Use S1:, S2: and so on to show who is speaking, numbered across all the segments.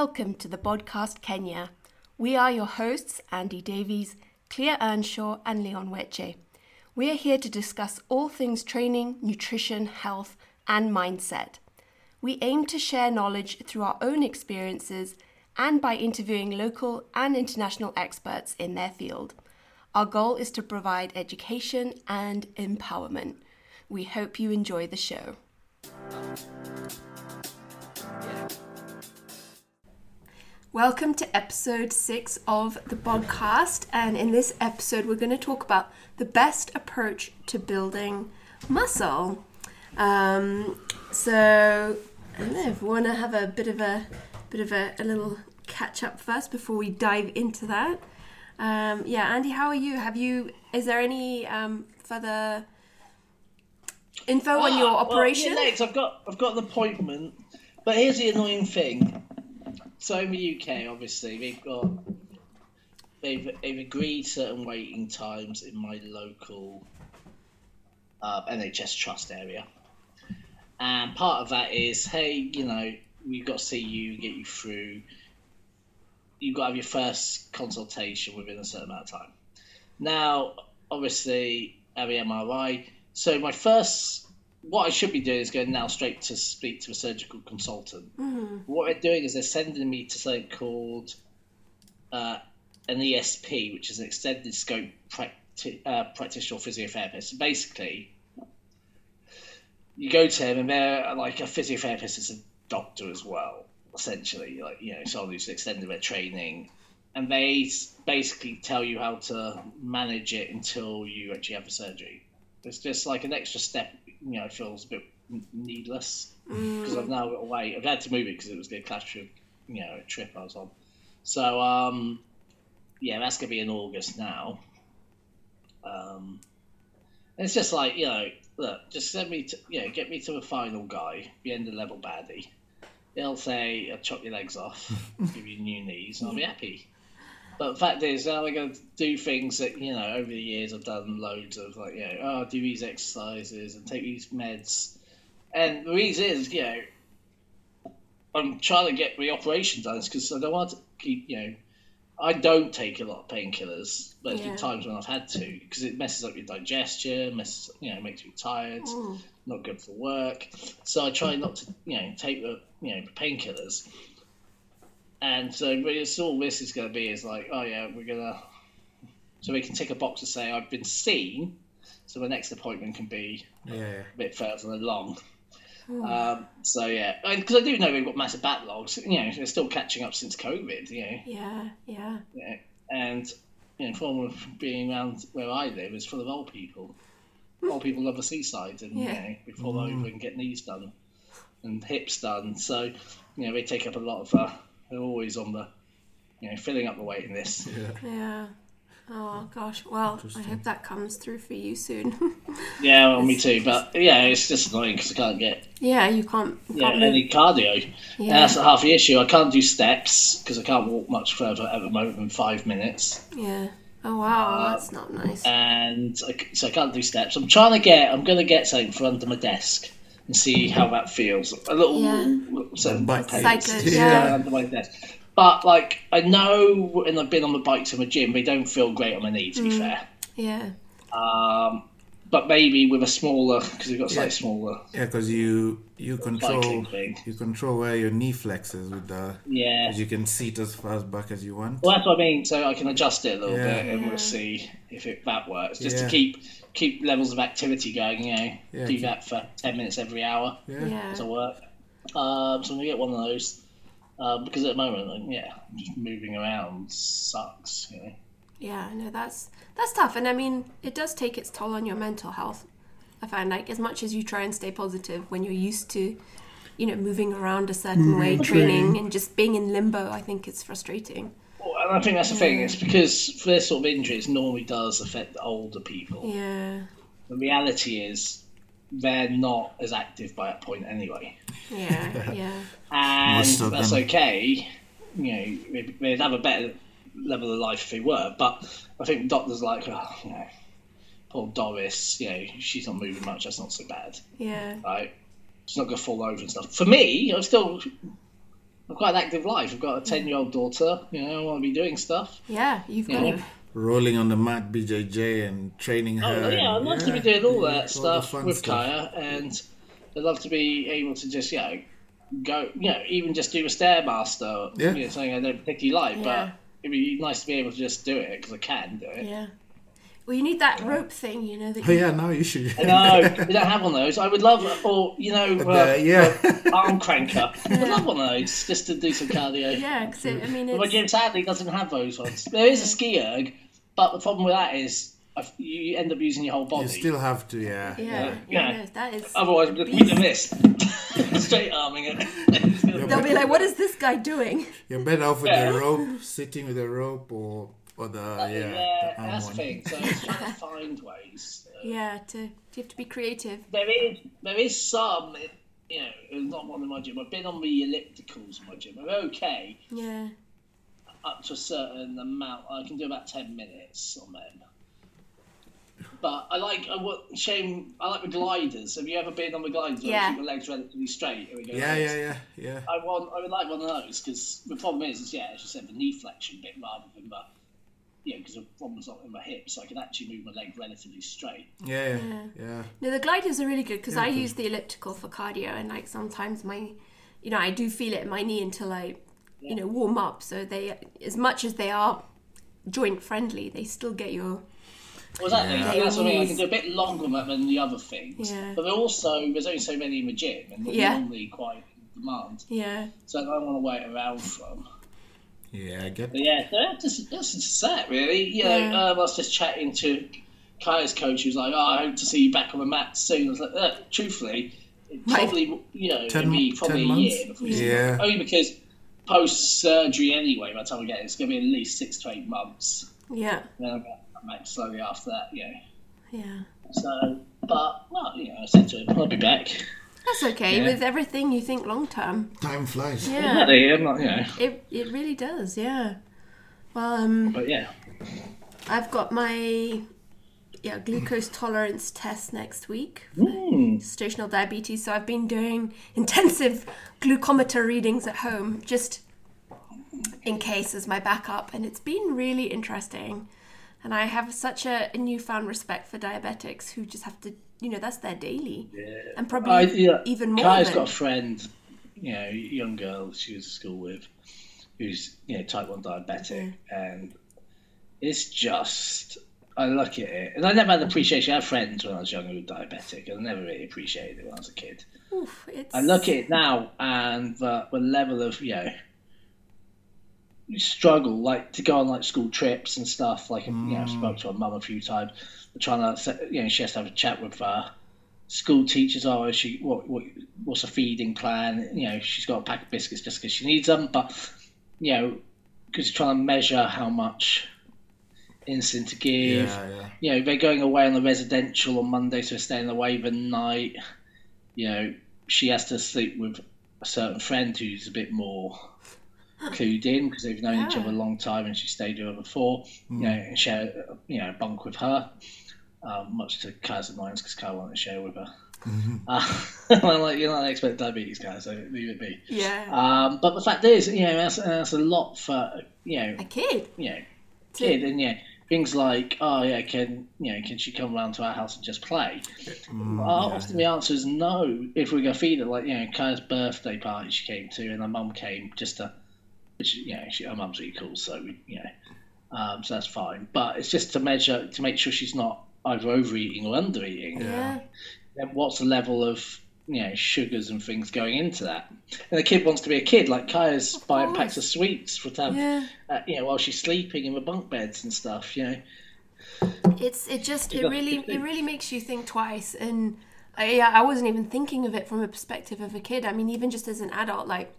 S1: Welcome to the podcast Kenya. We are your hosts, Andy Davies, Clea Earnshaw, and Leon Weche. We are here to discuss all things training, nutrition, health, and mindset. We aim to share knowledge through our own experiences and by interviewing local and international experts in their field. Our goal is to provide education and empowerment. We hope you enjoy the show. Welcome to episode six of the podcast. And in this episode, we're going to talk about the best approach to building muscle. Um, so, I don't know if we want to have a bit of a bit of a, a little catch up first before we dive into that. Um, yeah, Andy, how are you? Have you? Is there any um, further info on your operation?
S2: Well, yeah, I've got I've got an appointment, but here's the annoying thing. So in the UK, obviously, they've got they've they've agreed certain waiting times in my local uh, NHS trust area, and part of that is, hey, you know, we've got to see you, get you through. You've got to have your first consultation within a certain amount of time. Now, obviously, the MRI. So my first what I should be doing is going now straight to speak to a surgical consultant.
S1: Mm-hmm.
S2: What they're doing is they're sending me to something called uh, an ESP, which is an extended scope practi- uh, practitioner physiotherapist. Basically, you go to him, and they're like a physiotherapist is a doctor as well, essentially, like you know, someone who's extended their training. And they basically tell you how to manage it until you actually have the surgery. It's just like an extra step you know it feels a bit needless because I've now got to wait. I've had to move it because it was going to clash with you know a trip I was on. So um, yeah, that's going to be in August now. Um, and it's just like you know, look, just send me to you know, get me to the final guy, the end of level baddie. They'll say, "I'll chop your legs off, give you new knees," and I'll be happy. But the fact is, now I'm going to do things that, you know, over the years I've done loads of, like, you know, oh, do these exercises and take these meds. And the reason is, you know, I'm trying to get the operation done because I don't want to keep, you know, I don't take a lot of painkillers, but there's
S1: Yeah.
S2: been times when I've had to because it messes up your digestion, messes, you know, makes you tired,
S1: Mm.
S2: not good for work. So I try not to, you know, take the, you know, painkillers. And so really, so all this is going to be is like, oh yeah, we're gonna, so we can tick a box to say I've been seen, so the next appointment can be
S3: Yeah.
S2: a bit further along. Um, so yeah, because I do know we've got massive backlogs. You know, they're still catching up since COVID. You know,
S1: Yeah, yeah.
S2: you know, and you know, form of being around where I live is full of old people. Old people love the seaside, and
S1: Yeah.
S2: you know, we fall over and get knees done and hips done. So you know, they take up a lot of. Uh, they're always on the, you know, filling up the waiting list.
S3: Yeah.
S1: Yeah. Oh gosh. Well, I hope that comes through for you soon.
S2: Yeah, well, me too. But yeah, it's just annoying because I can't get
S1: yeah, you can't. You
S2: yeah,
S1: can't
S2: any cardio. And
S1: Yeah.
S2: that's half the issue. I can't do steps because I can't walk much further at the moment than five minutes.
S1: Yeah. Oh wow,
S2: Uh,
S1: that's not nice.
S2: and I, c- so I can't do steps. I'm trying to get. I'm going to get something for under my desk and see how that feels. A little
S1: Yeah.
S2: sort of
S3: Bike
S2: pace
S1: Cycling,
S2: to
S1: yeah.
S2: my desk. But like I know, and I've been on the bikes in the gym. They don't feel great on my knee, to
S1: Mm.
S2: be fair.
S1: yeah.
S2: Um, but maybe with a smaller, because we've got slightly smaller.
S3: Yeah, because you you control you control where your knee flexes with the
S2: Yeah.
S3: you can seat as far back as you want.
S2: Well, that's what I mean. So I can adjust it a little
S3: Yeah.
S2: bit, and
S1: Yeah.
S2: we'll see if it, that works. Just
S3: Yeah.
S2: to keep keep levels of activity going. You know,
S3: Yeah,
S2: do
S3: keep-
S2: that for ten minutes every hour.
S3: Yeah.
S1: Yeah.
S2: to work. Um, so I'm gonna get one of those um, because at the moment, like, yeah, just moving around sucks. You know?
S1: Yeah, no, that's that's tough, and I mean, it does take its toll on your mental health. I find like as much as you try and stay positive when you're used to, you know, moving around a certain way, training, and just being in limbo, I think it's frustrating.
S2: Well, and I think that's the thing. It's because for this sort of injuries normally does affect older people.
S1: Yeah,
S2: The reality is they're not as active by that point anyway,
S1: yeah, yeah,
S2: and that's
S3: them.
S2: okay. You know, they- they'd have a better level of life if they were. But I think doctors are like, oh, you know, poor Doris. You know, she's not moving much. That's not so bad.
S1: yeah,
S2: right? She's not going to fall over and stuff. For me, I'm still I've got an active life. I've got a ten-year-old daughter. You know, I want to be doing stuff.
S1: Yeah, you've got
S2: Yeah.
S1: it.
S3: Rolling on the mat, BJJ, and training her.
S2: Oh
S3: her.
S2: yeah, I'd
S3: and-
S2: love to be doing all that
S3: all
S2: stuff
S3: fun
S2: with
S3: stuff.
S2: Kaya, and I'd love to be able to just you know go, you know, even just do a stairmaster.
S3: Yeah.
S2: you know, something I don't particularly like,
S1: Yeah.
S2: but it'd be nice to be able to just do it because I can do it.
S1: Yeah. Well, you need that rope thing, you know. That
S3: Oh
S1: you,
S3: yeah, no, you should.
S2: No, we don't have one of those. I would love, or you know, uh,
S3: Uh, yeah.
S2: arm cranker. I'd love one of those just to do some cardio.
S1: Yeah, because I mean,
S2: But my
S1: it's,
S2: gym sadly doesn't have those ones. There is a ski erg, but the problem with that is you end up using your whole body.
S3: You still have to, yeah.
S1: yeah,
S2: Yeah.
S1: yeah, no, that is.
S2: Otherwise, we're looking at this. Straight arming it.
S1: They'll be like, "What is this guy doing?"
S3: You're better off with
S2: Yeah.
S3: the rope, sitting with the rope, or or the yeah,
S2: yeah,
S3: the
S2: that's the
S3: one.
S2: thing. So it's trying to find ways. Uh,
S1: Yeah, to you have to be creative.
S2: There is there is some, you know, there's not one in my gym. I've been on the ellipticals in my gym. I'm okay
S1: Yeah,
S2: up to a certain amount. I can do about ten minutes on them. But I like I want shame. I like the gliders. Have you ever been on the gliders? where
S1: Yeah.
S2: keep your legs relatively straight. and we go
S3: Yeah,
S2: like
S3: yeah, yeah, yeah.
S2: I want. I would like one of those because the problem is, is yeah, as you said, the knee flexion bit rather than the, you know, because the problem's not in my hips, so I can actually move my leg relatively straight.
S3: Yeah, yeah, yeah.
S1: no, the gliders are really good because I
S3: Yeah,
S1: use the elliptical for cardio, and like sometimes my, you know, I do feel it in my knee until I, you know, warm up. So they, as much as they are joint friendly, they still get your
S2: Well, exactly.
S3: Yeah.
S2: And that's what I mean. I can do a bit longer than- than the other things,
S1: Yeah.
S2: but they're also there's only so many in the gym, and they're
S1: Yeah.
S2: normally quite in demand.
S1: yeah.
S2: So I don't want to wait around for them.
S3: Yeah, I get
S2: But yeah, so that's just that's just that really. You know,
S1: Yeah.
S2: um, I was just chatting to Kaya's coach, who was like, "Oh, I hope to see you back on the mat soon." I was like, uh, "Truthfully, probably you know
S3: Ten-
S2: it'll be probably
S3: ten
S2: a
S3: months?
S2: year before
S3: Yeah.
S2: Only because post surgery anyway. By the time we get it, it's going to be at least six to eight months.
S1: Yeah,
S2: And then I'm back slowly after that. You know.
S1: yeah.
S2: So, but well, you know, I said to him, "I'll be back."
S1: That's okay.
S2: Yeah.
S1: With everything you think long term.
S3: time flies.
S1: Yeah,
S2: Exactly, I'm not, you
S1: it it really does. Yeah. Well, um,
S2: but yeah.
S1: I've got my yeah glucose tolerance test next week.
S2: Mm.
S1: Gestational diabetes. So I've been doing intensive glucometer readings at home just in case as my backup, and it's been really interesting. And I have such a, a newfound respect for diabetics who just have to, you know, that's their daily, and probably
S2: I, yeah,
S1: even more.
S2: Kaya's
S1: than,
S2: got a friend, you know, young girl she was at school with, who's you know type one diabetic, and it's just I look at it, and I never had appreciation. I had friends when I was younger who were diabetic, and I never really appreciated it when I was a kid.
S1: Oof, it's,
S2: I look at it now, and the, the level of you know. Struggle like to go on like school trips and stuff. Like you know, I mm. spoke to her mum a few times. Trying to, you know, she has to have a chat with her school teachers oh, are she what, what what's a feeding plan? You know she's got a pack of biscuits just because she needs them but you know because trying to measure how much insulin to give.
S3: Yeah, yeah.
S2: you know they're going away on the residential on monday so they're staying away the night. You know she has to sleep with a certain friend who's a bit more clued in because they've known each other a ah. long time and she stayed with her before. You hmm. know and share you know bunk with her um, much to Kai's annoyance because Kai wanted to share with her. Uh, I'm like, you're not an expert diabetes, guy, so leave it be.
S1: yeah,
S2: Um, but the fact is, you know, that's, that's a lot for, you know,
S1: a kid.
S2: you know, kid, and yeah, things like, oh yeah, can you know, can she come round to our house and just play?
S3: Mm,
S2: Uh,
S3: yeah,
S2: often the answer is no. If we're gonna feed her, like you know, Kai's birthday party she came to, and her mum came just to, which you know, she, her mum's really cool, so we, you know, um, so that's fine. But it's just to measure to make sure she's not either overeating or undereating.
S1: Yeah,
S2: Then what's the level of you know sugars and things going into that? And the kid wants to be a kid, like Kaya's buying
S1: course.
S2: packs of sweets for to have,
S1: yeah.
S2: uh, you know, while she's sleeping in the bunk beds and stuff. You know.
S1: It's it just it really it really makes you think twice. And I, yeah, I wasn't even thinking of it from a perspective of a kid. I mean, even just as an adult, like.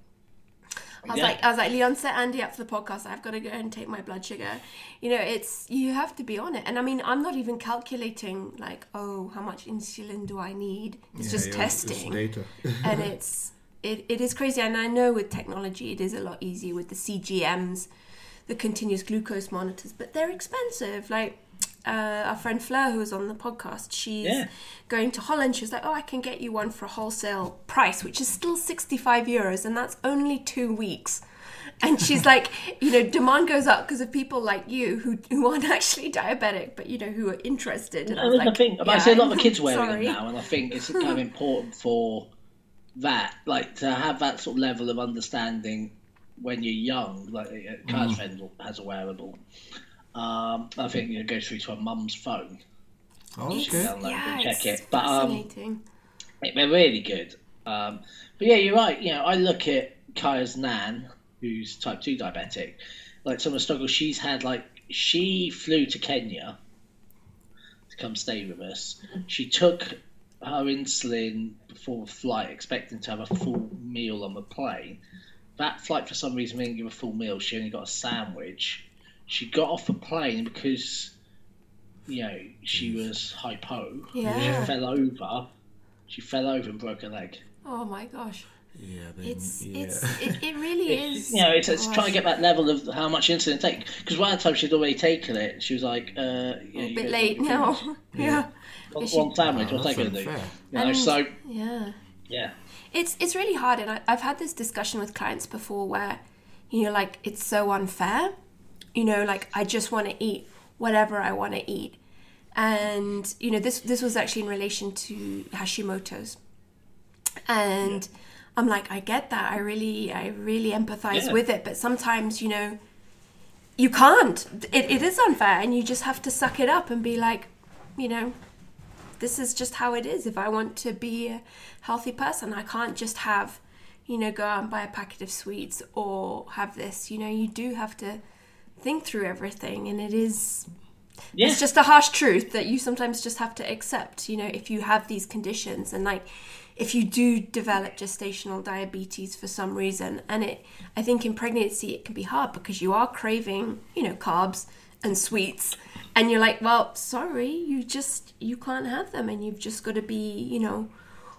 S1: I was
S2: Yeah.
S1: like, I was like, Leon, set Andy up for the podcast. I've got to go and take my blood sugar. You know, it's you have to be on it. And I mean, I'm not even calculating like, oh, how much insulin do I need? It's
S3: Yeah,
S1: just
S3: yeah, it's
S1: testing
S3: data.
S1: and it's it, it is crazy and i know with technology it is a lot easier with the cgms the continuous glucose monitors but they're expensive like uh, our friend Fleur, who was on the podcast, she's
S2: Yeah.
S1: going to Holland. She was like, "Oh, I can get you one for a wholesale price, which is still sixty-five euros, and that's only two weeks." And she's like, you know, demand goes up because of people like you who, who aren't actually diabetic, but you know, who are interested. And I was
S2: I
S1: like,
S2: but I
S1: yeah,
S2: see a lot of kids wearing
S1: sorry.
S2: them now, and I think it's kind of important for that, like to have that sort of level of understanding when you're young. Like Kyle's
S1: Mm.
S2: friend has a wearable. Um, I think it goes through to her mum's phone.
S3: Okay.
S2: Download
S1: Yeah,
S2: and check
S1: it's
S2: it. But um,
S1: fascinating.
S2: they're really good. Um, but yeah, you're right. You know, I look at Kaya's nan, who's type two diabetic. Like some of the struggles she's had. Like she flew to Kenya to come stay with us. She took her insulin before the flight, expecting to have a full meal on the plane. That flight, for some reason, didn't give a full meal. She only got a sandwich. She got off the plane because, you know, she was hypo.
S1: Yeah.
S2: She fell over. She fell over and broke her leg.
S1: Oh my gosh,
S3: Yeah. They,
S1: it's
S3: yeah.
S1: it's it, it really is.
S2: You know, it's, it's trying to get that level of how much insulin to take. Because by the time she'd already taken it, she was like, uh,
S1: a bit late now. yeah.
S2: One,
S1: She-
S2: one sandwich,
S3: Oh,
S2: what's that
S3: that's
S2: going to do?
S3: unfair.
S2: You know,
S1: And-
S2: so,
S1: Yeah.
S2: yeah.
S1: It's it's really hard, and I, I've had this discussion with clients before where, you know, like it's so unfair. You know, like I just want to eat whatever I want to eat, and you know, this this was actually in relation to Hashimoto's, and I'm like, I get that. I really I really empathize
S2: Yeah.
S1: with it, but sometimes you know, you can't. It, it is unfair, and you just have to suck it up and be like, you know, this is just how it is. If I want to be a healthy person, I can't just have, you know, go out and buy a packet of sweets or have this. You know, you do have to think through everything, and it is.
S2: Yeah.
S1: It's just a harsh truth that you sometimes just have to accept. You know, if you have these conditions and like. If you do develop gestational diabetes for some reason, and it, I think in pregnancy it can be hard because you are craving, you know, carbs and sweets, and you're like, well, sorry, you just you can't have them, and you've just got to be, you know,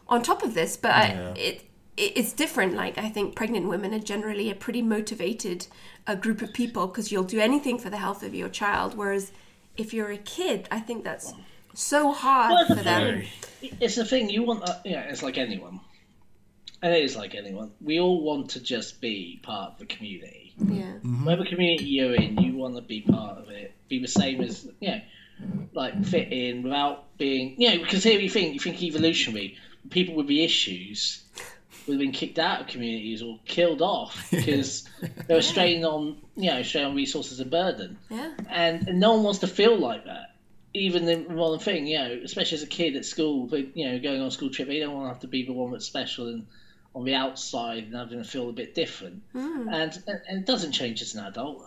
S1: on top of this. But
S3: Yeah.
S1: it, it it's different. Like I think pregnant women are generally a pretty motivated uh, group of people because you'll do anything for the health of your child. Whereas if you're a kid, I think that's so hard
S2: Well,
S1: for them.
S3: thing-
S2: It's the thing, you want, uh, yeah, it's like anyone. And it is like anyone. We all want to just be part of the community.
S1: Yeah,
S2: Whatever community you're in, you want to be part of it. Be the same as, you know, like fit in without being, you know, because here you think, you think evolutionary, people with the issues would have been kicked out of communities or killed off because they were straining on, you know, straining on resources and burden.
S1: yeah,
S2: and, and no one wants to feel like that. Even the modern thing, you know, especially as a kid at school, you know, going on a school trip, you don't want to have to be the one that's special and on the outside and having to feel a bit different. Hmm. And, and and it doesn't change as an adult.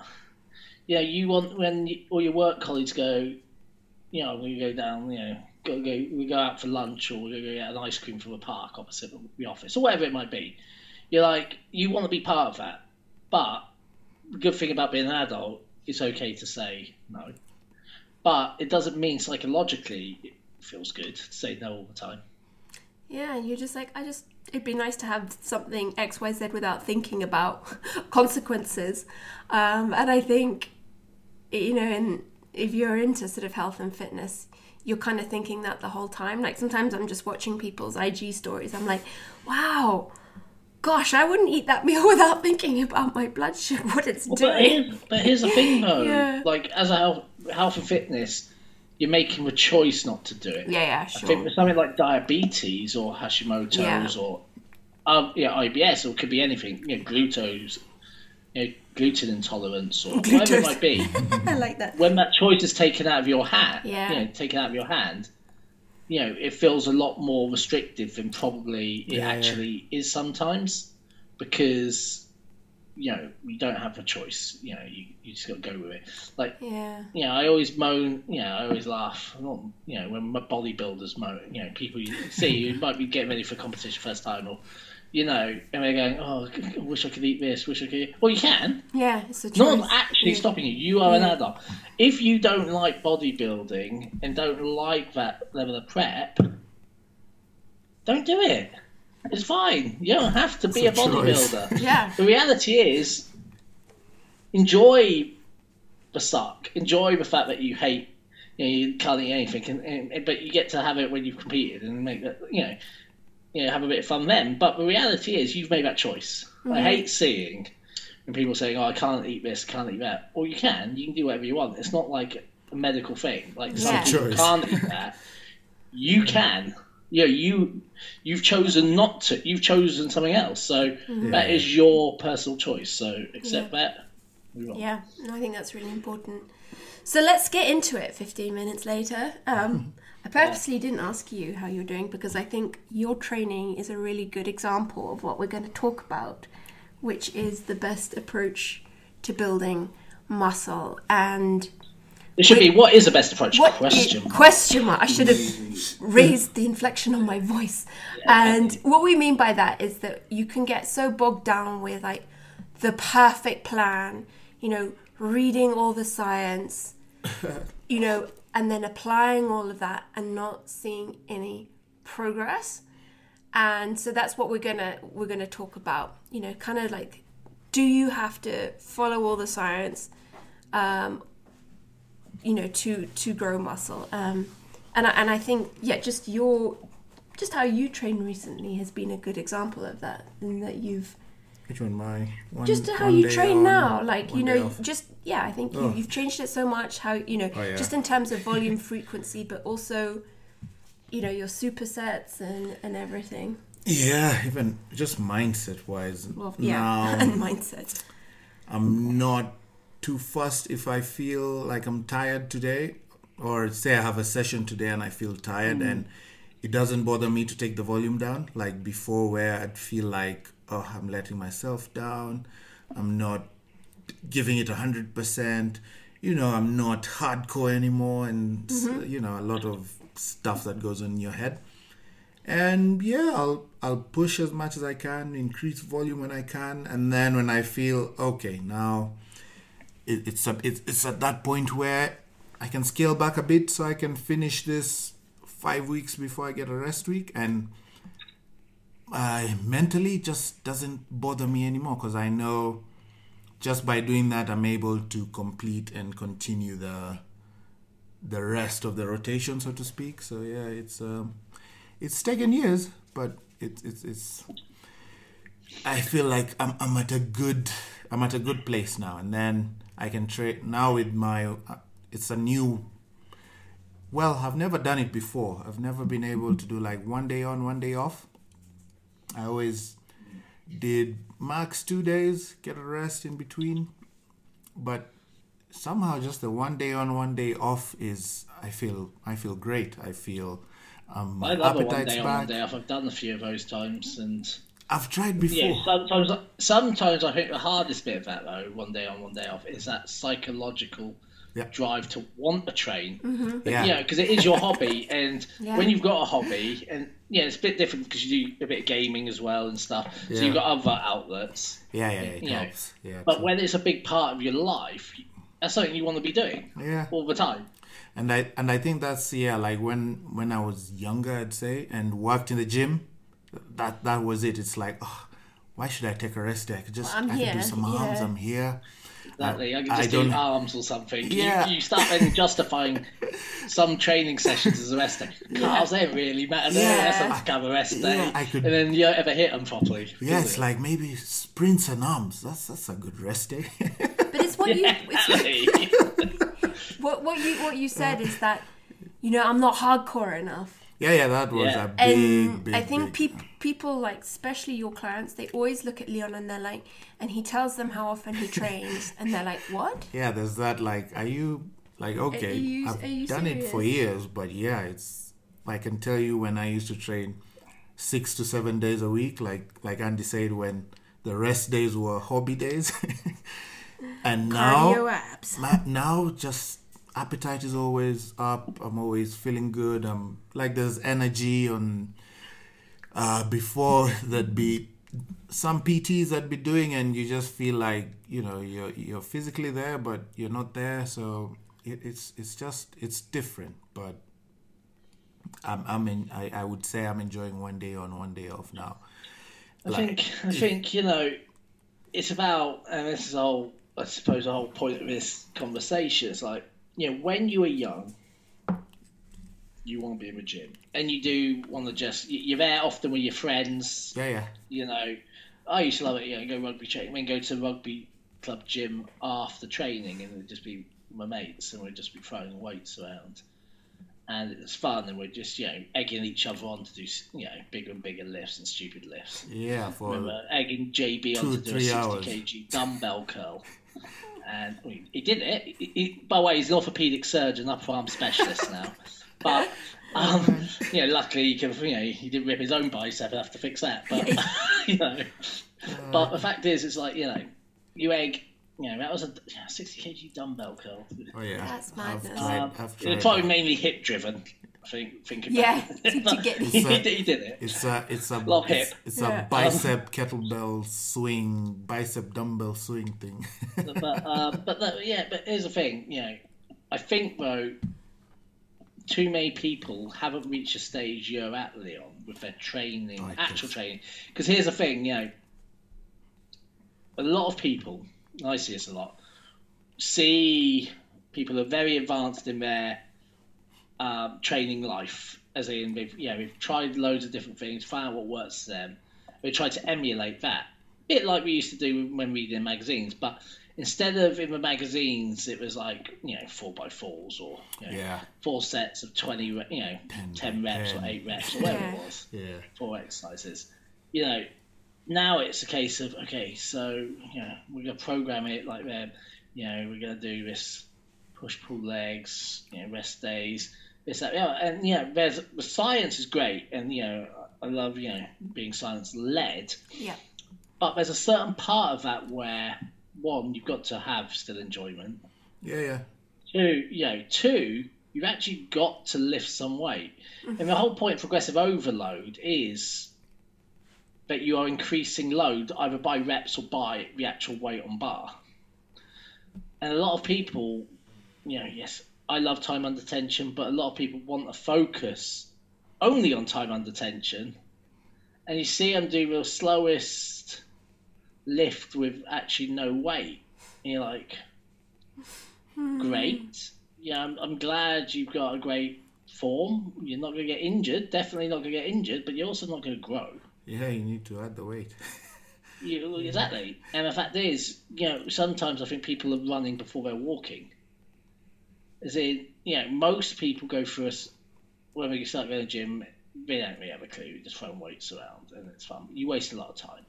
S2: You know, you want when you, all your work colleagues go, you know, we go down, you know, go, go we go out for lunch or we go get an ice cream from a park opposite the office or whatever it might be. You're like, you want to be part of that, but the good thing about being an adult, it's okay to say no. But it doesn't mean psychologically it feels good to say no all the time.
S1: yeah. You're just like, I just. It'd be nice to have something X, Y, Z without thinking about consequences. Um, and I think, you know, and if you're into sort of health and fitness, you're kind of thinking that the whole time. Like sometimes I'm just watching people's IG stories. I'm like, wow, gosh, I wouldn't eat that meal without thinking about my blood sugar, what it's
S2: But
S1: doing.
S2: here's, but here's the thing though,
S1: Yeah.
S2: like as a health, health and fitness, you're making the choice not to do it.
S1: Yeah, yeah,
S2: I think
S1: sure.
S2: with something like diabetes or Hashimoto's
S1: Yeah.
S2: or um, yeah, IBS or it could be anything, you know, glucose, you know, gluten intolerance or whatever it might be.
S1: I like that.
S2: when that choice is taken out of your hand,
S1: Yeah.
S2: you know, taken out of your hand, you know, it feels a lot more restrictive than probably it
S3: Yeah, yeah.
S2: actually is sometimes because you know we don't have a choice. You know, you, you just got to go with it. Like
S1: Yeah.
S2: you know, I always moan. You know, I always laugh. Not, you know, when my bodybuilders moan. You know, people you see you might be getting ready for a competition first time or. You know, and we're going, oh, I wish I could eat this, wish I could eat. Well, you can.
S1: Yeah, it's a choice.
S2: No one's actually
S1: Yeah.
S2: stopping you. You are an adult. If you don't like bodybuilding and don't like that level of prep, don't do it. It's fine. You don't have to be a
S3: It's a choice.
S2: bodybuilder.
S1: Yeah.
S2: The reality is, enjoy the suck. Enjoy the fact that you hate you, know, you can't eat anything, and, and, but you get to have it when you've competed and make that you know, you know, have a bit of fun then. But the reality is, you've made that choice. I mm-hmm. hate seeing when people saying, "Oh, I can't eat this, can't eat that." Well, you can. You can do whatever you want. It's not like a medical thing. Like some people can't eat that. You mm-hmm. can. You know, you you've chosen not to. You've chosen something else. So mm-hmm. that is your personal choice. So accept that.
S1: Yeah, no, I think that's really important. So let's get into it 15 minutes later. Um, I purposely didn't ask you how you're doing because I think your training is a really good example of what we're going to talk about, which is the best approach to building muscle. And
S2: It should be what is the best approach?
S1: what
S2: Question.
S1: i- question mark. I should have raised the inflection on my voice. And what we mean by that is that you can get so bogged down with like the perfect plan, you know, reading all the science, you know, and then applying all of that and not seeing any progress. And so that's what we're gonna we're gonna talk about. You know, kind of like, do you have to follow all the science? Um, you know to to grow muscle um and I, and I think yeah just your just how you train recently has been a good example of that in that you've
S3: Which one? My one,
S1: just how you train
S3: on,
S1: now like you know just yeah I think you, you've changed it so much how you know
S3: Oh, yeah.
S1: just in terms of volume frequency but also you know your supersets and and everything
S3: Yeah, even just mindset wise.
S1: well yeah and mindset
S3: I'm not too fussed if I feel like I'm tired today, or say I have a session today and I feel tired, mm. and it doesn't bother me to take the volume down. Like before, where I'd feel like, oh, I'm letting myself down, I'm not giving it a hundred percent. You know, I'm not hardcore anymore, and mm-hmm. you know, a lot of stuff that goes on in your head. And yeah i'll i'll push as much as i can increase volume when i can. And then when i feel okay now it, it's, a, it's it's at that point where i can scale back a bit so i can finish this five weeks before i get a rest week. And I mentally just doesn't bother me anymore because i know just by doing that i'm able to complete and continue the the rest of the rotation so to speak so yeah it's um it's taken years, but it's it's it's. I feel like I'm I'm at a good I'm at a good place now, and then I can trade now with my. Uh, it's a new. Well, I've never done it before. I've never been able to do like one day on, one day off. I always did max two days, get a rest in between, but somehow just the one day on, one day off is. I feel I feel great. I feel. Um, my
S2: I love a one
S3: appetite's
S2: day on, one day off. I've done a few of those times, and
S3: I've tried before.
S2: yeah, sometimes sometimes I think the hardest bit of that though, one day on, one day off, is that psychological
S3: Yeah.
S2: drive to want a train. Mm-hmm. But,
S3: Yeah.
S2: You know, because it is your hobby, and
S1: Yeah.
S2: when you've got a hobby, and yeah, it's a bit different because you do a bit of gaming as well and stuff. So
S3: Yeah.
S2: you've got other outlets.
S3: Yeah, yeah, it
S2: You know.
S3: Yeah,
S2: But
S3: true.
S2: when it's a big part of your life, that's something you want to be doing
S3: yeah,
S2: all the time.
S3: and I and I think that's yeah, like when when I was younger, I'd say, and worked in the gym, that that was it. It's like, oh, why should I take a rest day? I could just
S1: I'm
S3: I could
S1: here,
S3: do some arms.
S1: yeah.
S3: I'm here.
S2: Exactly. I, can just do
S3: don't-
S2: arms or something.
S3: Yeah.
S2: You, you start then justifying some training sessions as a rest day. Calves, they really matter.
S1: Yeah.
S2: Yeah. That's a have a rest day.
S3: Yeah, I could-
S2: And then you don't ever hit them properly.
S3: Yeah, it's like maybe sprints and arms. That's that's a good rest day.
S1: but it's what you it's what, what what you what you said is that you know I'm not hardcore enough
S3: yeah, yeah, that was
S2: Yeah.
S3: a big,
S1: and
S3: big.
S1: I think
S3: big-
S1: peop people like, especially your clients, they always look at Leon and they're like, and he tells them how often he trains, and they're like, what?
S3: yeah, there's that. Like, are you like okay?
S1: you-
S3: I've done it for years, but yeah, it's. I can tell you when I used to train six to seven days a week, like like Andy said, when the rest days were hobby days, and now. Now just appetite is always up i'm always feeling good i'm like there's energy on uh before there'd be some pts that be doing and you just feel like you know you're you're physically there but you're not there. So it, it's it's just it's different but i'm i'm in I, I would say i'm enjoying one day on one day off now.
S2: I think I think you know it's about and this is whole I suppose the whole point of this conversation is like you know when you were young you want to be in a gym, and you do want to just you're there often with your friends.
S3: Yeah, yeah.
S2: You know, I used to love it. You know, go rugby training, then go to the rugby club gym after training, and it'd just be my mates, and we'd just be throwing weights around, and it was fun, and we're just you know egging each other on to do you know bigger and bigger lifts and stupid lifts.
S3: Yeah, for
S2: Remember egging JB on to do a 60
S3: hours.
S2: kg dumbbell curl. And he did it. He, he- by the way, he's an orthopedic surgeon, upper arm specialist now. But um, you know, luckily he can. You know, he didn't rip his own bicep and have to fix that. But you know, but the fact is, it's like you know, you egg. You know, that was a 60 kg dumbbell curl.
S3: oh yeah.
S1: That's
S3: I've
S1: madness.
S2: Um, it's probably
S3: that.
S2: mainly hip driven. I think. Thinking
S1: Yeah,
S2: about
S1: to-
S2: it.
S1: to
S2: But
S1: get-
S2: he,
S3: It's a-
S2: did, he did it.
S3: It's a it's a
S2: Lot
S3: it's,
S2: hip.
S3: it's
S1: Yeah.
S3: a bicep kettlebell swing, bicep dumbbell swing thing.
S2: but um, but the, yeah, but here's the thing, you know, I think though, too many people haven't reached a stage you're at, Leon, with their training,
S3: I
S2: actual
S3: guess.
S2: training. Because here's the thing, you know, a lot of people, I see this a lot, see people who are very advanced in their um, training life, as in they've, you know, they've tried loads of different things, found out what works for them. They try to emulate that, bit like we used to do when reading magazines, but instead of in the magazines, it was like you know four by fours or you know,
S3: yeah,
S2: four sets of twenty, you know,
S3: Ten
S2: ten, reps
S3: ten.
S2: or eight reps or whatever
S1: Yeah.
S2: it was
S3: yeah,
S2: four exercises. You know, now it's a case of okay, so you know we're gonna program it like that. You know, we're gonna do this push pull legs, you know, rest days, this that. Yeah, and you know, there's the science is great, and you know, I love you know being science led,
S1: Yeah.
S2: but there's a certain part of that where one you've got to have still enjoyment.
S3: yeah, yeah.
S2: Two, you know, two, you've actually got to lift some weight. And the whole point of progressive overload is that you are increasing load either by reps or by the actual weight on bar. And a lot of people, you know, yes, I love time under tension, but a lot of people want to focus only on time under tension. And you see them do the slowest lift with actually no weight. And you're like, great. Yeah, I'm, I'm glad you've got a great form. You're not going to get injured. Definitely not going to get injured, but you're also not going to grow.
S3: Yeah, you need to add the weight.
S2: You, exactly. And the fact is, you know, sometimes I think people are running before they're walking. As in, you know, most people go for us when we start going to the gym, they don't really have a clue. We're just throwing weights around and it's fun. You waste a lot of time.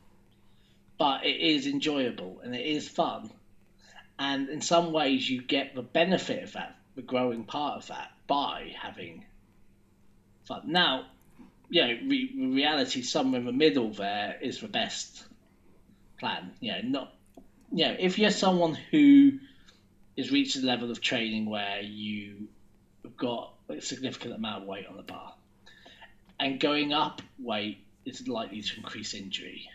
S2: But it is enjoyable and it is fun. And in some ways, you get the benefit of that, the growing part of that, by having fun. Now, you know, re- reality somewhere in the middle there is the best plan. You know, not you know, if you're someone who has reached a level of training where you have got a significant amount of weight on the bar, and going up weight is likely to increase injury,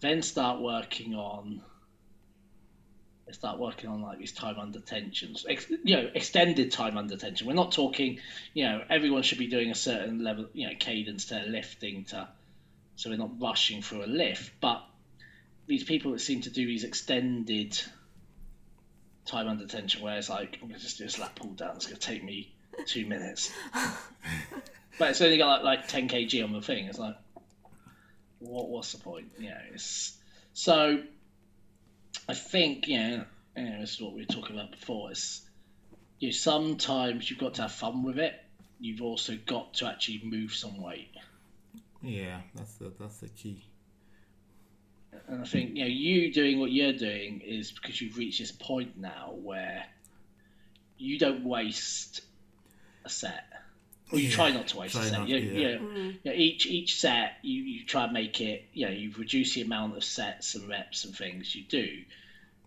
S2: then start working on. Start working on like these time under tensions, Ex- you know, extended time under tension. We're not talking, you know, everyone should be doing a certain level, you know, cadence to lifting to, so we're not rushing through a lift. But these people that seem to do these extended time under tension, where it's like I'm gonna just do a lat pull down. It's gonna take me two minutes, but it's only got like, like 10 kg on the thing. It's like, what? What's the point? You know, it's so. I think you know, you know, this is what we were talking about before. Is you know, sometimes you've got to have fun with it. You've also got to actually move some weight.
S3: Yeah, that's the that's the key.
S2: And I think you know you doing what you're doing is because you've reached this point now where you don't waste a set, or you
S3: Yeah,
S2: try not to waste
S3: try
S2: a set.
S3: not-
S2: you,
S3: yeah.
S2: you know, you know, each each set you, you try and make it. You know, you reduce the amount of sets and reps and things you do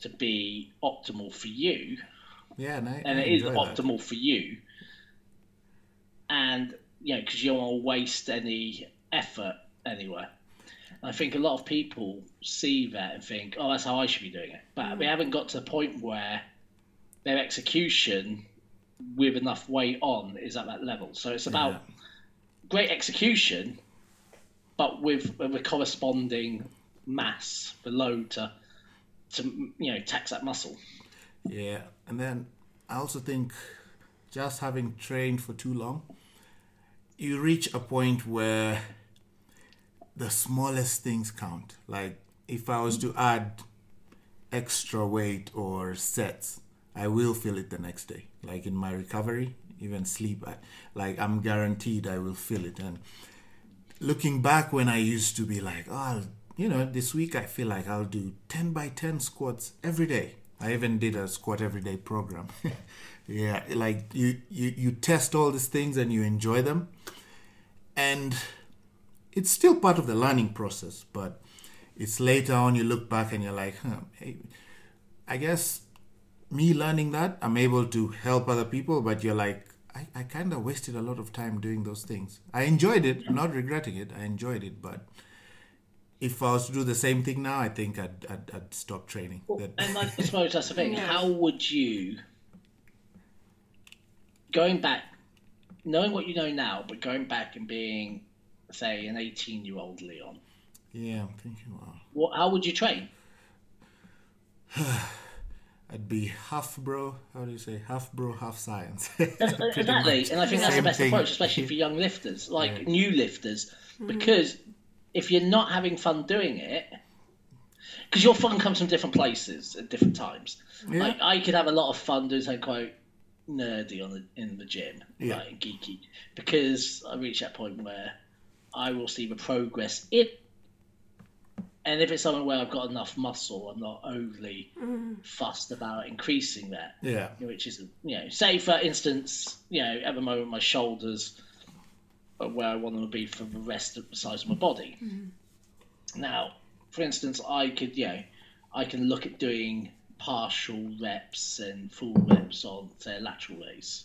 S2: to be optimal for you,
S3: Yeah, and
S2: and
S3: I
S2: it is
S3: enjoy that.
S2: optimal for you. And you know, because you don't want to waste any effort anywhere. And I think a lot of people see that and think, "Oh, that's how I should be doing it," but we mm. haven't got to the point where their execution with enough weight on is at that level. So it's about
S3: Yeah.
S2: great execution, but with with corresponding mass, the load to to you know tax that muscle.
S3: Yeah, and then I also think just having trained for too long, you reach a point where the smallest things count. Like if I was to add extra weight or sets, I will feel it the next day. Like in my recovery, even sleep, I, like I'm guaranteed I will feel it. And looking back when I used to be like, oh, you know, this week I feel like I'll do 10 by 10 squats every day. I even did a squat every day program. yeah, like you, you, you test all these things and you enjoy them. And it's still part of the learning process, but it's later on you look back and you're like, huh, hey, I guess me learning that, I'm able to help other people, but you're like, I, I kind of wasted a lot of time doing those things. I enjoyed it, I'm not regretting it. I enjoyed it, but if I was to do the same thing now, I think I'd, I'd, I'd stop training. That-
S2: And I suppose that's the thing.
S1: Yeah.
S2: How would you, going back, knowing what you know now, but going back and being, say, an 18 year old Leon,
S3: yeah, I'm thinking, wow.
S2: what, how would you train?
S3: I'd be half bro. How do you say half bro, half science?
S2: Uh,
S3: exactly.
S2: And I think that's the best
S3: thing.
S2: approach, especially for young lifters, like new lifters, mm. because if you're not having fun doing it, because your fun comes from different places at different times.
S3: Yeah.
S2: Like I could have a lot of fun doing something quite nerdy on the in the gym,
S3: Yeah.
S2: right, and geeky, because I reach that point where I will see the progress in. And if it's something where I've got enough muscle, I'm not overly mm. fussed about increasing that.
S3: Yeah,
S2: which is you know say for instance you know at the moment my shoulders are where I want them to be for the rest of the size of my body. Mm. Now, for instance, I could you know I can look at doing partial reps and full reps on say lateral raise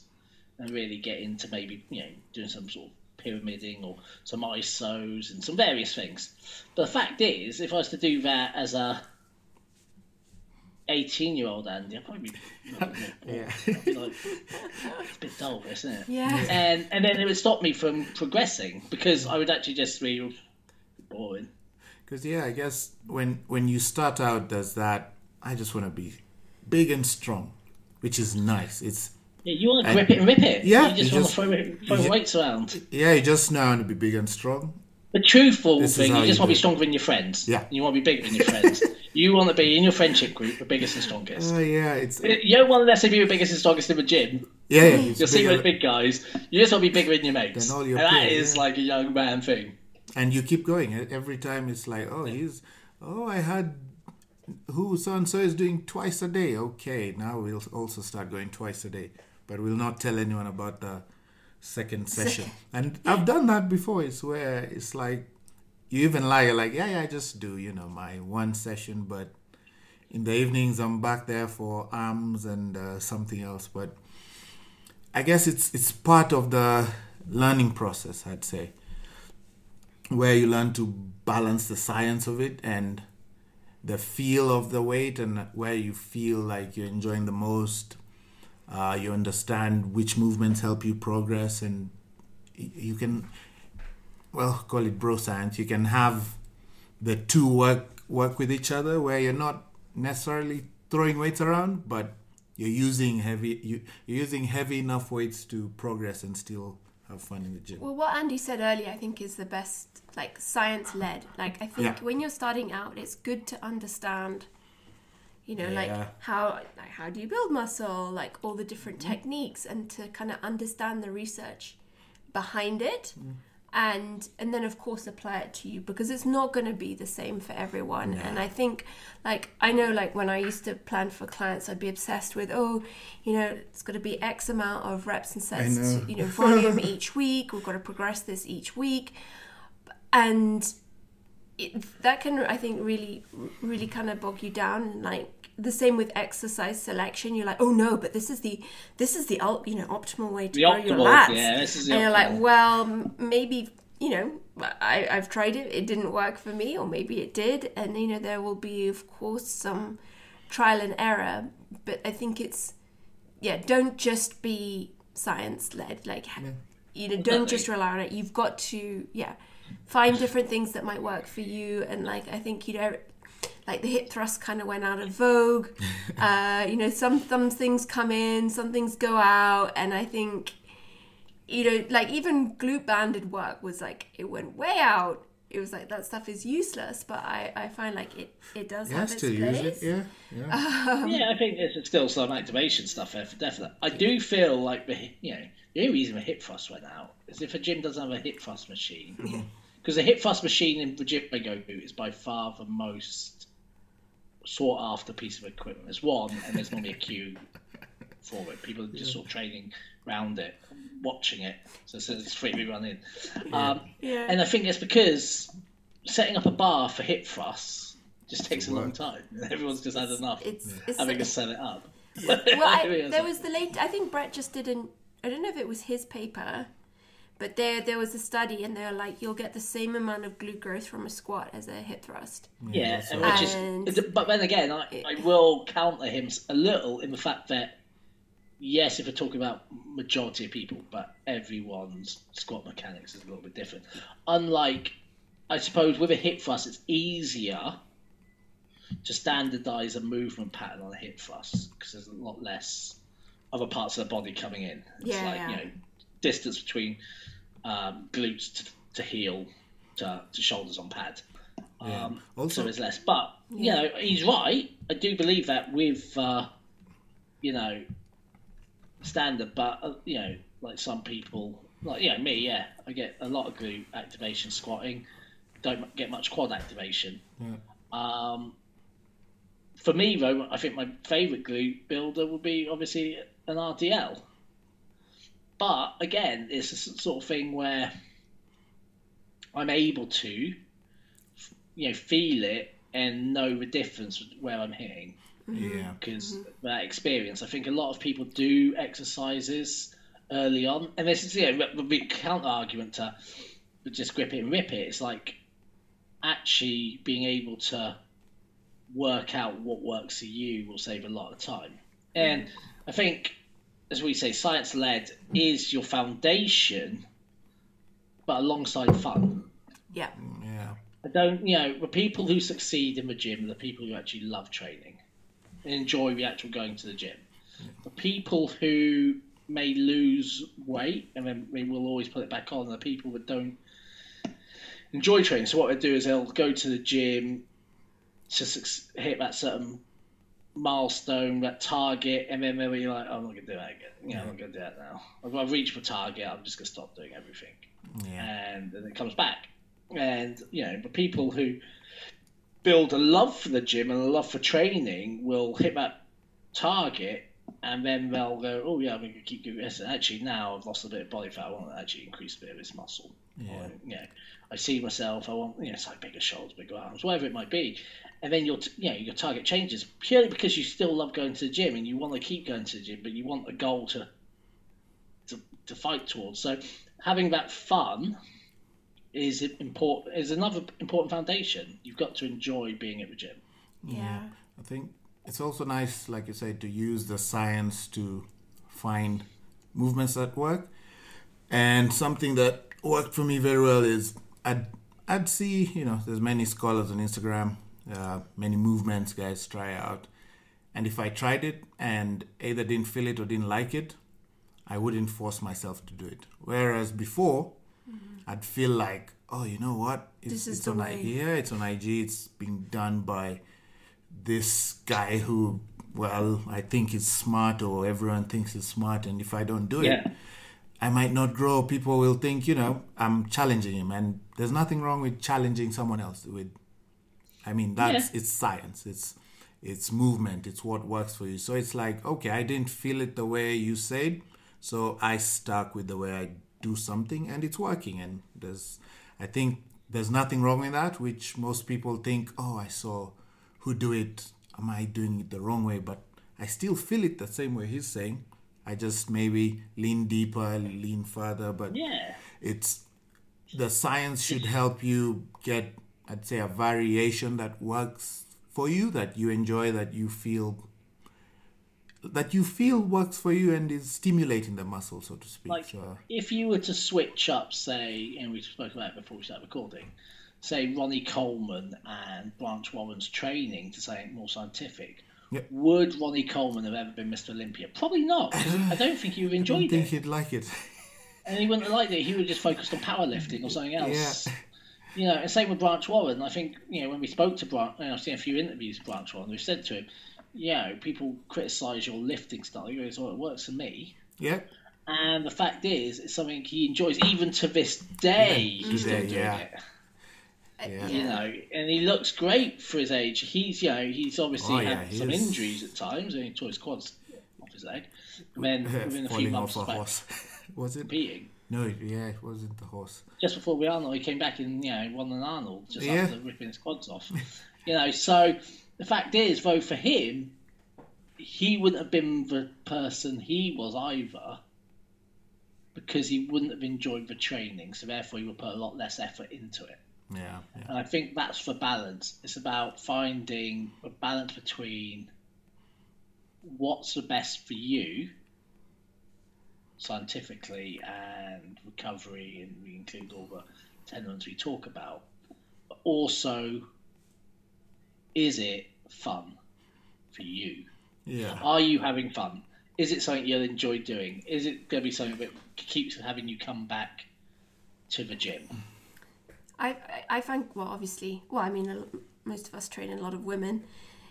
S2: and really get into maybe you know doing some sort of pyramiding or some isos and some various things. But the fact is, if I was to do that as a 18 year old Andy, I'd probably be
S3: yeah.
S2: I'd be like, it's a bit dull, isn't it?
S1: Yeah.
S2: And and then it would stop me from progressing because I would actually just be boring.
S3: Because yeah, I guess when when you start out, there's that. I just want to be big and strong, which is nice. It's
S2: Yeah, you want to
S3: And-
S2: grip it and rip it.
S3: Yeah,
S2: you just
S3: you
S2: want to throw, it, throw
S3: you
S2: weights around.
S3: yeah, you just know to be big and strong.
S2: The truthful
S3: This is
S2: thing, you
S3: you
S2: just want to be stronger than your friends.
S3: Yeah.
S2: You want to be bigger than your friends. you want to be in your friendship group the biggest and strongest.
S3: Oh yeah, it's
S2: You don't want to necessarily be the biggest and strongest in the gym.
S3: yeah. It's
S2: You'll see those big guys. You just want to be bigger than your mates.
S3: Your
S2: and that
S3: peers, that
S2: is
S3: yeah.
S2: like a young man thing.
S3: and you keep going. Every time it's like, oh, he's, oh, I had, who so and so is doing twice a day. Okay, now we'll also start going twice a day, but we'll not tell anyone about the second session. And I've done that before. It's where it's like, you even lie. You're like, yeah, yeah, I just do, you know, my one session, but in the evenings I'm back there for arms and uh, something else. But I guess it's it's part of the learning process. I'd say where you learn to balance the science of it and the feel of the weight and where you feel like you're enjoying the most uh, you understand which movements help you progress and you can well call it bro science you can have the two work work with each other where you're not necessarily throwing weights around but you're using heavy you, you're using heavy enough weights to progress and still have fun in the gym
S1: Well, what Andy said earlier, I think, is the best, like science led. Like, I think
S3: Yeah.
S1: when you're starting out, it's good to understand, you know, like how like how do you build muscle, like all the different mm-hmm. techniques, and to kind of understand the research behind it, mm. and and then of course apply it to you because it's not going to be the same for everyone. And I think, like I know, like when I used to plan for clients, I'd be obsessed with, oh, you know, it's got to be X amount of reps and sets,
S3: know.
S1: to, you know, volume each week. We've got to progress this each week, and it, that can, I think, really, really kind of bog you down. Like the same with exercise selection. You're like, oh no, but this is the this is the ul- you know optimal way to
S2: The
S1: grow your lats.
S2: yeah, this is the
S1: and you're like, well, maybe you know, I, I've tried it. It didn't work for me, or maybe it did. And you know, there will be, of course, some trial and error. But I think it's yeah, don't just be science led. Like you know, don't just rely on it. You've got to yeah find different things that might work for you. And like I think you know, like the hip thrust kind of went out of vogue. uh, you know, some some things come in, some things go out, and I think, you know, like even glute banded work was like it went way out. It was like that stuff is useless, but I, I find like it, it does
S3: Yeah,
S1: have its
S3: still use
S1: place.
S3: it. Yeah, yeah.
S2: yeah, I think there's still some activation stuff there for definite. I do feel like the you know the only reason the hip thrust went out is if a gym doesn't have a hip thrust machine, because the hip thrust machine in the gym I go to is by far the most sought after piece of equipment. There's one, and there's normally a queue for it. People are just sort of training around it, watching it. So it's, it's free to run in. Um,
S1: Yeah.
S2: and I think it's because setting up a bar for hip thrusts just takes a long time. Everyone's just had enough
S1: It's, it's
S2: having to set it up.
S1: well, I,
S2: It's
S1: there was the late. I think Bret just didn't. I don't know if it was his paper, but there there was a study, and they're like, you'll get the same amount of glute growth from a squat as a hip thrust.
S2: Yeah,
S3: that's
S2: and which
S1: And-
S2: is, but then again, I, I will counter him a little in the fact that yes, if we're talking about majority of people, but everyone's squat mechanics is a little bit different. Unlike, I suppose, with a hip thrust, it's easier to standardize a movement pattern on a hip thrust because there's a lot less other parts of the body coming in. It's
S1: Yeah,
S2: like
S1: yeah.
S2: you know, distance between um, glutes to, to heel to, to shoulders on pad.
S3: Yeah.
S2: Um,
S3: Also-
S2: so there's less. But you know, he's right. I do believe that with uh, you know standard, but uh, you know, like some people, like you know me, yeah, I get a lot of glute activation squatting. Don't get much quad activation. Um, for me though, I think my favourite glute builder would be obviously an RDL. But again, it's a sort of thing where I'm able to, you know, feel it and know the difference where I'm hitting mm-hmm.
S3: Yeah. Mm-hmm.
S2: because that experience. I think a lot of people do exercises early on, and this is you know, the big counter argument to just grip it and rip it. It's like actually being able to work out what works for you will save a lot of time. And mm. I think, as we say, science led is your foundation, but alongside fun.
S1: Yeah.
S3: Yeah.
S2: I don't, you know, the people who succeed in the gym are the people who actually love training and enjoy the actual going to the gym. The people who may lose weight and then they will always put it back on the people that don't enjoy training. So what they do is they'll go to the gym to suc- hit that certain milestone, that target, and then they'll be like, "Oh, I'm not to do that again. You know, I'm not to do that now. I've, I've reached my target. I'm just to stop doing everything."
S3: Yeah.
S2: and then it comes back. And you know, the people who build a love for the gym and a love for training will hit that target, and then they'll go, "Oh yeah, I'm going to keep doing this." And actually, now I've lost a bit of body fat. I want to actually increase a bit of this muscle.
S3: Yeah.
S2: Or, you know, I see myself. I want, you know, it's like bigger shoulders, bigger arms, whatever it might be. And then your, t- you know, your target changes purely because you still love going to the gym and you want to keep going to the gym, but you want a goal to to, to fight towards. So having that fun is important. Is another important foundation. You've got to enjoy being at the gym.
S1: Yeah.
S3: I think it's also nice, like you said, to use the science to find movements that work. And something that worked for me very well is I'd I'd see you know there's many scholars on Instagram, uh, many movements guys try out, and if I tried it and either didn't feel it or didn't like it, I wouldn't force myself to do it. Whereas before, I'd feel like, oh, you know what? It's,
S1: This is
S3: it's
S1: the
S3: on
S1: way.
S3: I- yeah, it's on IG. It's being done by this guy who, well, I think is smart or everyone thinks is smart. And if I don't do
S2: Yeah.
S3: it, I might not grow. People will think, you know, I'm challenging him. And there's nothing wrong with challenging someone else. With, I mean, that's
S2: Yeah.
S3: it's science. It's it's movement. It's what works for you. So it's like, okay, I didn't feel it the way you said, so I stuck with the way I do something, and it's working. And there's, I think there's nothing wrong with that. Which most people think, oh, I saw who do it. Am I doing it the wrong way? But I still feel it the same way he's saying. I just maybe lean deeper, lean further, but
S2: Yeah.
S3: it's the science should help you get i'd say a variation that works for you that you enjoy that you feel that you feel works for you and is stimulating the muscle so to speak
S2: Like
S3: so
S2: if you were to switch up, say, and we spoke about it before we started recording, say Ronnie Coleman and Branch Warren's training to say more scientific,
S3: Yep.
S2: would Ronnie Coleman have ever been Mr. Olympia? Probably not. I don't think he would have
S3: I don't think
S2: it.
S3: he'd like it.
S2: And he wouldn't have liked it. He would have just focused on powerlifting or something else.
S3: Yeah.
S2: You know, and same with Branch Warren. I think, you know, when we spoke to Branch, I've seen a few interviews with Branch Warren, we said to him, you know, people criticise your lifting style. He goes, well, it works for me.
S3: Yeah.
S2: And the fact is, it's something he enjoys. Even to this day,
S3: Yeah,
S2: he's still doing uh,
S3: yeah.
S2: it.
S3: Yeah.
S2: You know, and he looks great for his age. He's, you know, he's obviously
S3: Oh, yeah,
S2: had
S3: he
S2: some
S3: is.
S2: injuries at times. I mean, he tore his quads off his leg. And then within a few
S3: Falling
S2: months,
S3: off a
S2: back
S3: horse. Was it?
S2: competing.
S3: No, yeah, it wasn't the horse.
S2: Just before we Arnold, he came back and, you know, won an Arnold just
S3: Yeah.
S2: after ripping his quads off. you know, so the fact is, though, for him, he wouldn't have been the person he was either because he wouldn't have enjoyed the training, so therefore he would put a lot less effort into it.
S3: Yeah, yeah.
S2: And I think that's the balance. It's about finding a balance between what's the best for you scientifically and recovery, and we include all the tenets we talk about, but also is it fun for you?
S3: Yeah.
S2: Are you having fun? Is it something you'll enjoy doing? Is it going to be something that keeps having you come back to the gym?
S1: I, I I find well obviously well I mean most of us train a lot of women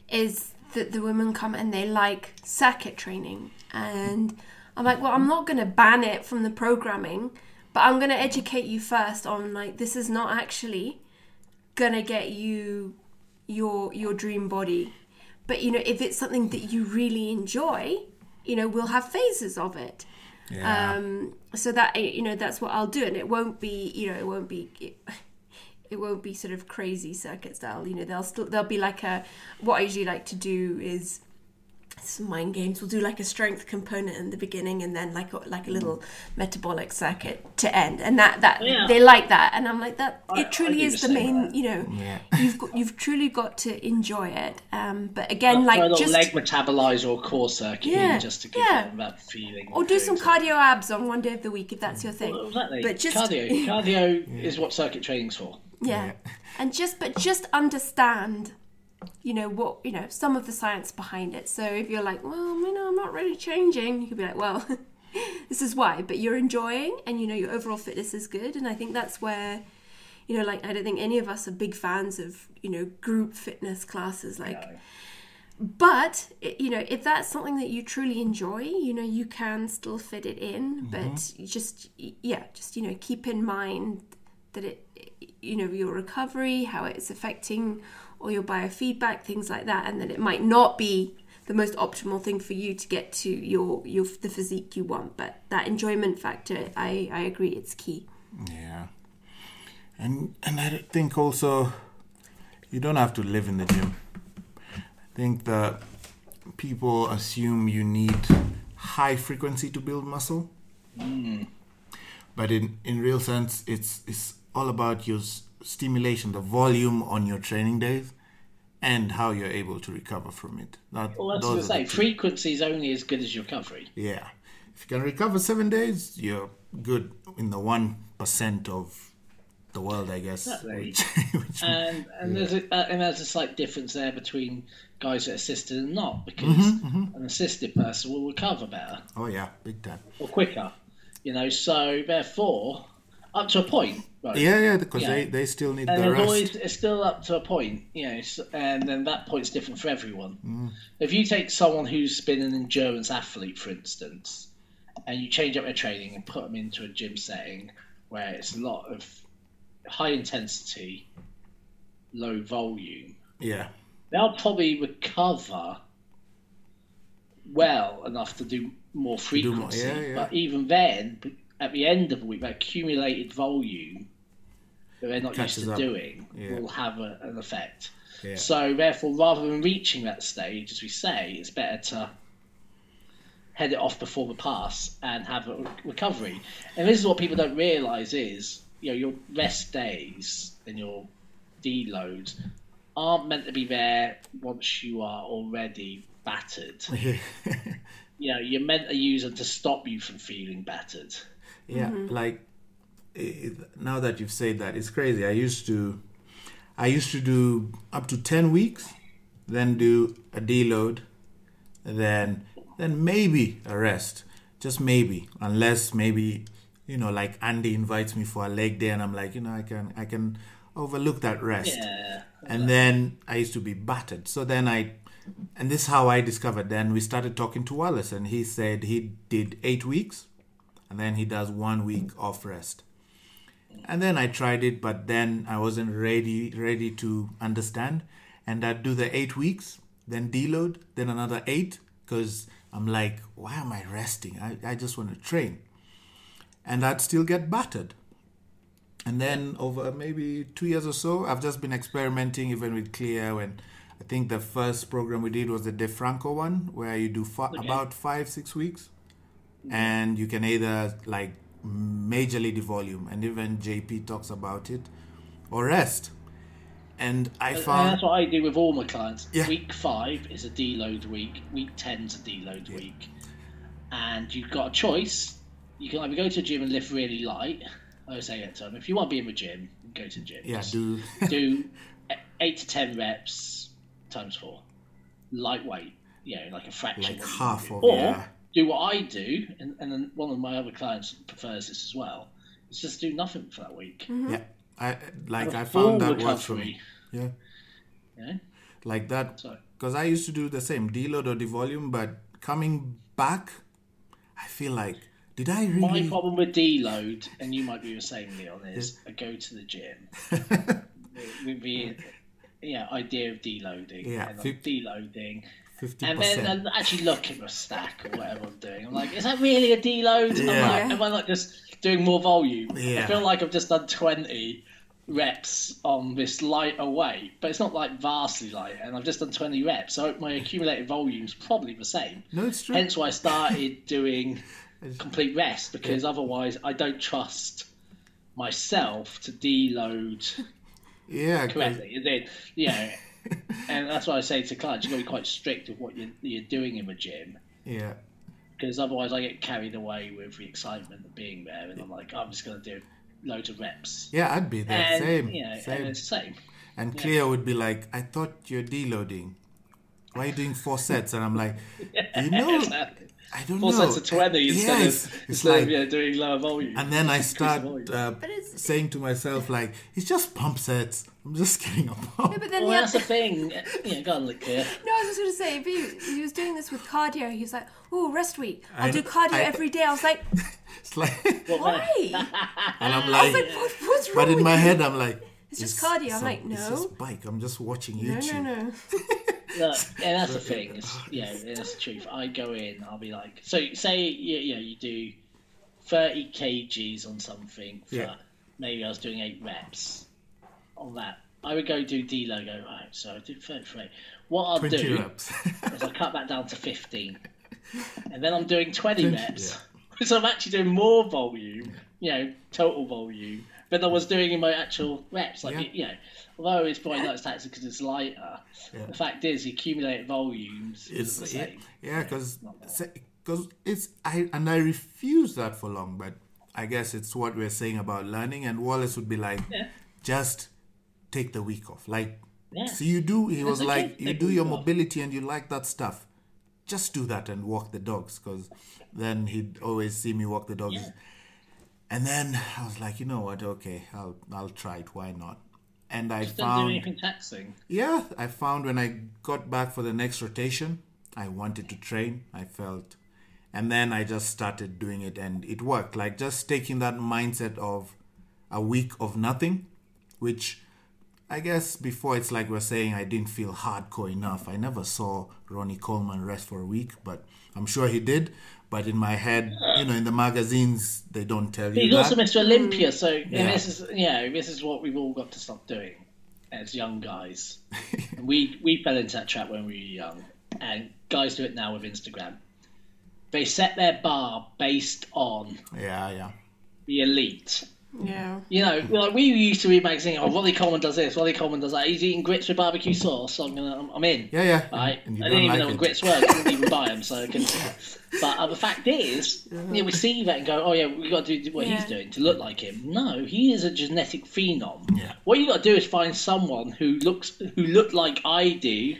S1: is that the women come and they like circuit training and I'm like well I'm not going to ban it from the programming but I'm going to educate you first on like this is not actually going to get you your your dream body. But you know if it's something that you really enjoy you know we'll have phases of it.
S3: Yeah.
S1: um so that you know that's what i'll do. And it won't be you know it won't be it, it won't be sort of crazy circuit style. You know they'll still there'll be like a what i usually like to do is some mind games we'll do like a strength component in the beginning and then like a, like a little metabolic circuit to end and that that
S2: Yeah.
S1: they like that and i'm like that
S2: I-
S1: it truly is
S2: the
S1: the
S2: same.
S1: main you know
S3: Yeah.
S1: you've got you've truly got to enjoy it um but again
S2: Try a
S1: like
S2: little
S1: just
S2: leg metabolizer or core circuit
S1: Yeah,
S2: in just to give
S1: yeah.
S2: that feeling.
S1: or do some
S2: something.
S1: cardio abs on one day of the week if that's your thing
S2: Well, Exactly.
S1: but just
S2: cardio. Cardio is what circuit training's for.
S1: yeah. and just but just understand you know what you know some of the science behind it. So if you're like well you know i'm not really changing you could be like well this is why. But you're enjoying and you know your overall fitness is good. And i think that's where you know like i don't think any of us are big fans of you know group fitness classes like
S2: No.
S1: but you know if that's something that you truly enjoy you know you can still fit it in. But mm-hmm. just yeah just you know keep in mind that it you know your recovery how it's affecting all your biofeedback things like that and that it might not be the most optimal thing for you to get to your your the physique you want but that enjoyment factor i i agree it's key
S3: Yeah. And and I think also you don't have to live in the gym. I think that people assume you need high frequency to build muscle. Mm. But in, in real sense it's it's all about your s- stimulation, the volume on your training days and how you're able to recover from it. That,
S2: Well, that's what I say. Frequency is only as good as your recovery.
S3: yeah. If you can recover seven days, you're good in the one percent of the world, I guess.
S2: Exactly.
S3: Which, which
S2: And and there's a uh, and there's a slight difference there between guys that assisted and not because
S3: Mm-hmm,
S2: an assisted person will recover better
S3: oh yeah, big time.
S2: or quicker. You know, so therefore, up to a point. Right?
S3: Yeah, yeah, because
S2: Yeah.
S3: they, they still need
S2: And
S3: the rest.
S2: always it's still up to a point, you know, and then that point's different for everyone.
S3: Mm.
S2: If you take someone who's been an endurance athlete, for instance, and you change up their training and put them into a gym setting where it's a lot of high intensity, low volume,
S3: Yeah,
S2: they'll probably recover well enough to do more
S3: more,
S2: frequency.
S3: yeah, yeah.
S2: But even then, at the end of the week, that accumulated volume that they're not
S3: Catches
S2: used to
S3: up.
S2: doing
S3: Yeah.
S2: will have a, an effect.
S3: yeah.
S2: So therefore, rather than reaching that stage, as we say, it's better to head it off before the pass and have a re- recovery. And this is what people don't realise is, you know, your rest days and your deloads aren't meant to be there once you are already battered. You know, you're meant to use them to stop you from feeling battered.
S3: Yeah. Mm-hmm. Like it, now that you've said that, it's crazy. I used to I used to do up to 10 weeks, then do a deload, then then maybe a rest. Just maybe, unless maybe you know, like Andy invites me for a leg day, and I'm like, you know, I can I can overlook that rest.
S2: Yeah.
S3: And then I used to be battered. So then I, and this is how I discovered. Then we started talking to Wallace, and he said he did eight weeks, and then he does one week off rest. And then I tried it, but then I wasn't ready ready to understand. And I'd do the eight weeks, then deload, then another eight, because I'm like, why am I resting? I, I just want to train. And I'd still get battered. And then over maybe two years or so, I've just been experimenting even with Cleo. When I think the first program we did was the DeFranco one, where you do fa- about five, six weeks, and you can either like majorly devolume, and even JP talks about it, or rest. And I
S2: And
S3: found
S2: that's what I do with all my clients.
S3: Yeah.
S2: Week five is a deload week. Week ten's a deload week, and you've got a choice. You can either go to the gym and lift really light. I say to them. If you want to be in the gym, go to the gym.
S3: yeah,
S2: Just
S3: do
S2: do eight to ten reps times four, lightweight. You know, like a fraction.
S3: like half of
S2: Or
S3: yeah.
S2: Do what I do, and, and then one of my other clients prefers this as well. It's just do nothing for that week. Mm-hmm.
S3: Yeah, I like
S2: Have a
S3: I
S2: full
S3: found that works for me. Yeah,
S2: You know?
S3: like that
S2: So
S3: because I used to do the same deload or devolume, but coming back, I feel like did I really?
S2: My problem with deload, and you might be the same, Leon, is I go to the gym with, with the yeah, idea of deloading.
S3: Yeah,
S2: and I'm deloading.
S3: Fifty
S2: And then
S3: percent.
S2: I actually look at my stack or whatever I'm doing. I'm like, is that really a deload? I'm like, am I like just doing more volume?
S3: Yeah.
S2: I feel like I've just done 20 reps on this lighter weight, but it's not like vastly light, and I've just done 20 reps. So my accumulated volume's probably the same.
S3: No, it's true.
S2: Hence why I started doing complete rest because otherwise I don't trust myself to deload
S3: Yeah,
S2: correctly. And then, you know, and that's why I say to clients, you've got to be quite strict with what you're, you're doing in the gym
S3: yeah,
S2: because otherwise I get carried away with the excitement of being there, and I'm like, I'm just going to do loads of reps.
S3: yeah. I'd be there.
S2: And,
S3: same,
S2: you know,
S3: same.
S2: and it's same.
S3: And Cleo would be like, "I thought you're deloading. Why are you doing four sets?" And I'm like, "You know,
S2: Exactly.
S3: I don't
S2: Four
S3: know."
S2: sets of 20 instead
S3: Yes,
S2: of,
S3: it's
S2: instead
S3: like,
S2: of you know, doing lower volume.
S3: and then I start uh, saying to myself, like, "It's just pump sets. I'm just getting a pump."
S1: Yeah, but then
S2: well,
S1: the
S2: that's the thing. You know, go on, look here.
S1: no, I was just going to say, if he, he was doing this with cardio, he was like, oh, rest week. I'll
S3: I-
S1: do cardio
S3: I-
S1: every day. I was like,
S3: It's like,
S1: why?
S3: and I'm
S1: I was
S3: like,
S1: like, what, what's wrong
S3: but in
S1: with
S3: my
S1: you?
S3: head, I'm like,
S1: It's just cardio. I'm
S3: some-
S1: like,
S3: It's just bike. I'm just watching
S1: No,
S3: YouTube.
S1: no, no.
S2: Look, yeah, that's the thing. It's, yeah, that's the truth. I go in, I'll be like, so say you, you know you do thirty kgs on something for
S3: Yeah.
S2: maybe I was doing eight reps on that. I would go do deload, right, so I did thirty-three. What I'll
S3: 20
S2: do
S3: reps.
S2: is I cut that down to fifteen, and then I'm doing twenty
S3: 20,
S2: reps. So I'm actually doing more volume, you know, total volume, than I was doing in my actual reps. Like
S3: Yeah.
S2: you know, although it's probably not as taxing because it's lighter.
S3: Yeah.
S2: The fact is, the accumulated volumes is
S3: it's
S2: the
S3: yeah,
S2: same.
S3: yeah, because because uh, it's I and I refuse that for long, but I guess it's what we're saying about learning. And Wallace would be like,
S2: Yeah.
S3: just take the week off. Like,
S2: Yeah.
S3: so you do. He was like, you do your mobility and you like that stuff. Just do that and walk the dogs, because then he'd always see me walk the dogs.
S2: Yeah.
S3: And then I was like, you know what? Okay, I'll I'll try it. Why not? And I
S2: do
S3: found
S2: anything taxing.
S3: yeah, I found when I got back for the next rotation, I wanted to train. I felt, and then I just started doing it, and it worked. Like just taking that mindset of a week of nothing, which I guess before it's like we're saying I didn't feel hardcore enough. I never saw Ronnie Coleman rest for a week, but I'm sure he did. But in my head, you know, in the magazines, they don't tell you
S2: He's
S3: that.
S2: also Mr. Olympia, so
S3: Yeah.
S2: this is you know this is what we've all got to stop doing as young guys. we we fell into that trap when we were young, and guys do it now with Instagram. They set their bar based on
S3: yeah, yeah.
S2: the elite,
S1: Yeah.
S2: You know, like we used to read magazine. Oh, Ronnie Coleman does this. Ronnie Coleman does that. He's eating grits with barbecue sauce. So I'm gonna, I'm, I'm in.
S3: Yeah, yeah.
S2: Right.
S3: And you
S2: I
S3: don't
S2: didn't even know what grits were. I didn't even buy them, so I couldn't. But uh, the fact is, you know, we see that and go, "Oh yeah, we got to do what
S1: Yeah.
S2: he's doing to look like him." No, he is a genetic phenom.
S3: Yeah.
S2: What you got to do is find someone who looks who looked like I do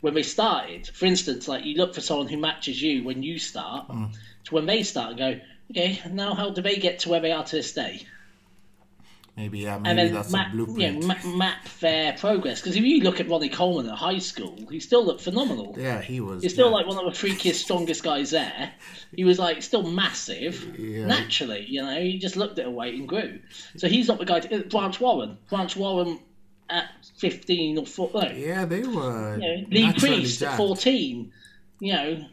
S2: when they started. For instance, like you look for someone who matches you when you start
S3: Mm.
S2: to when they start and go, "Okay, now how do they get to where they are to this day?"
S3: Maybe yeah,
S2: and
S3: maybe
S2: then
S3: that's
S2: map,
S3: a blueprint.
S2: know, ma- map their progress. Because if you look at Ronnie Coleman at high school, he still looked phenomenal.
S3: yeah, he was.
S2: He's still
S3: yeah.
S2: like one of the freakiest, strongest guys there. He was like still massive
S3: Yeah.
S2: naturally, you know. He just looked at a weight and grew. So he's not the guy. To, uh, Branch Warren, Branch Warren at fifteen or four, no,
S3: Yeah, they were.
S2: you know, Lee Priest at fourteen, you know,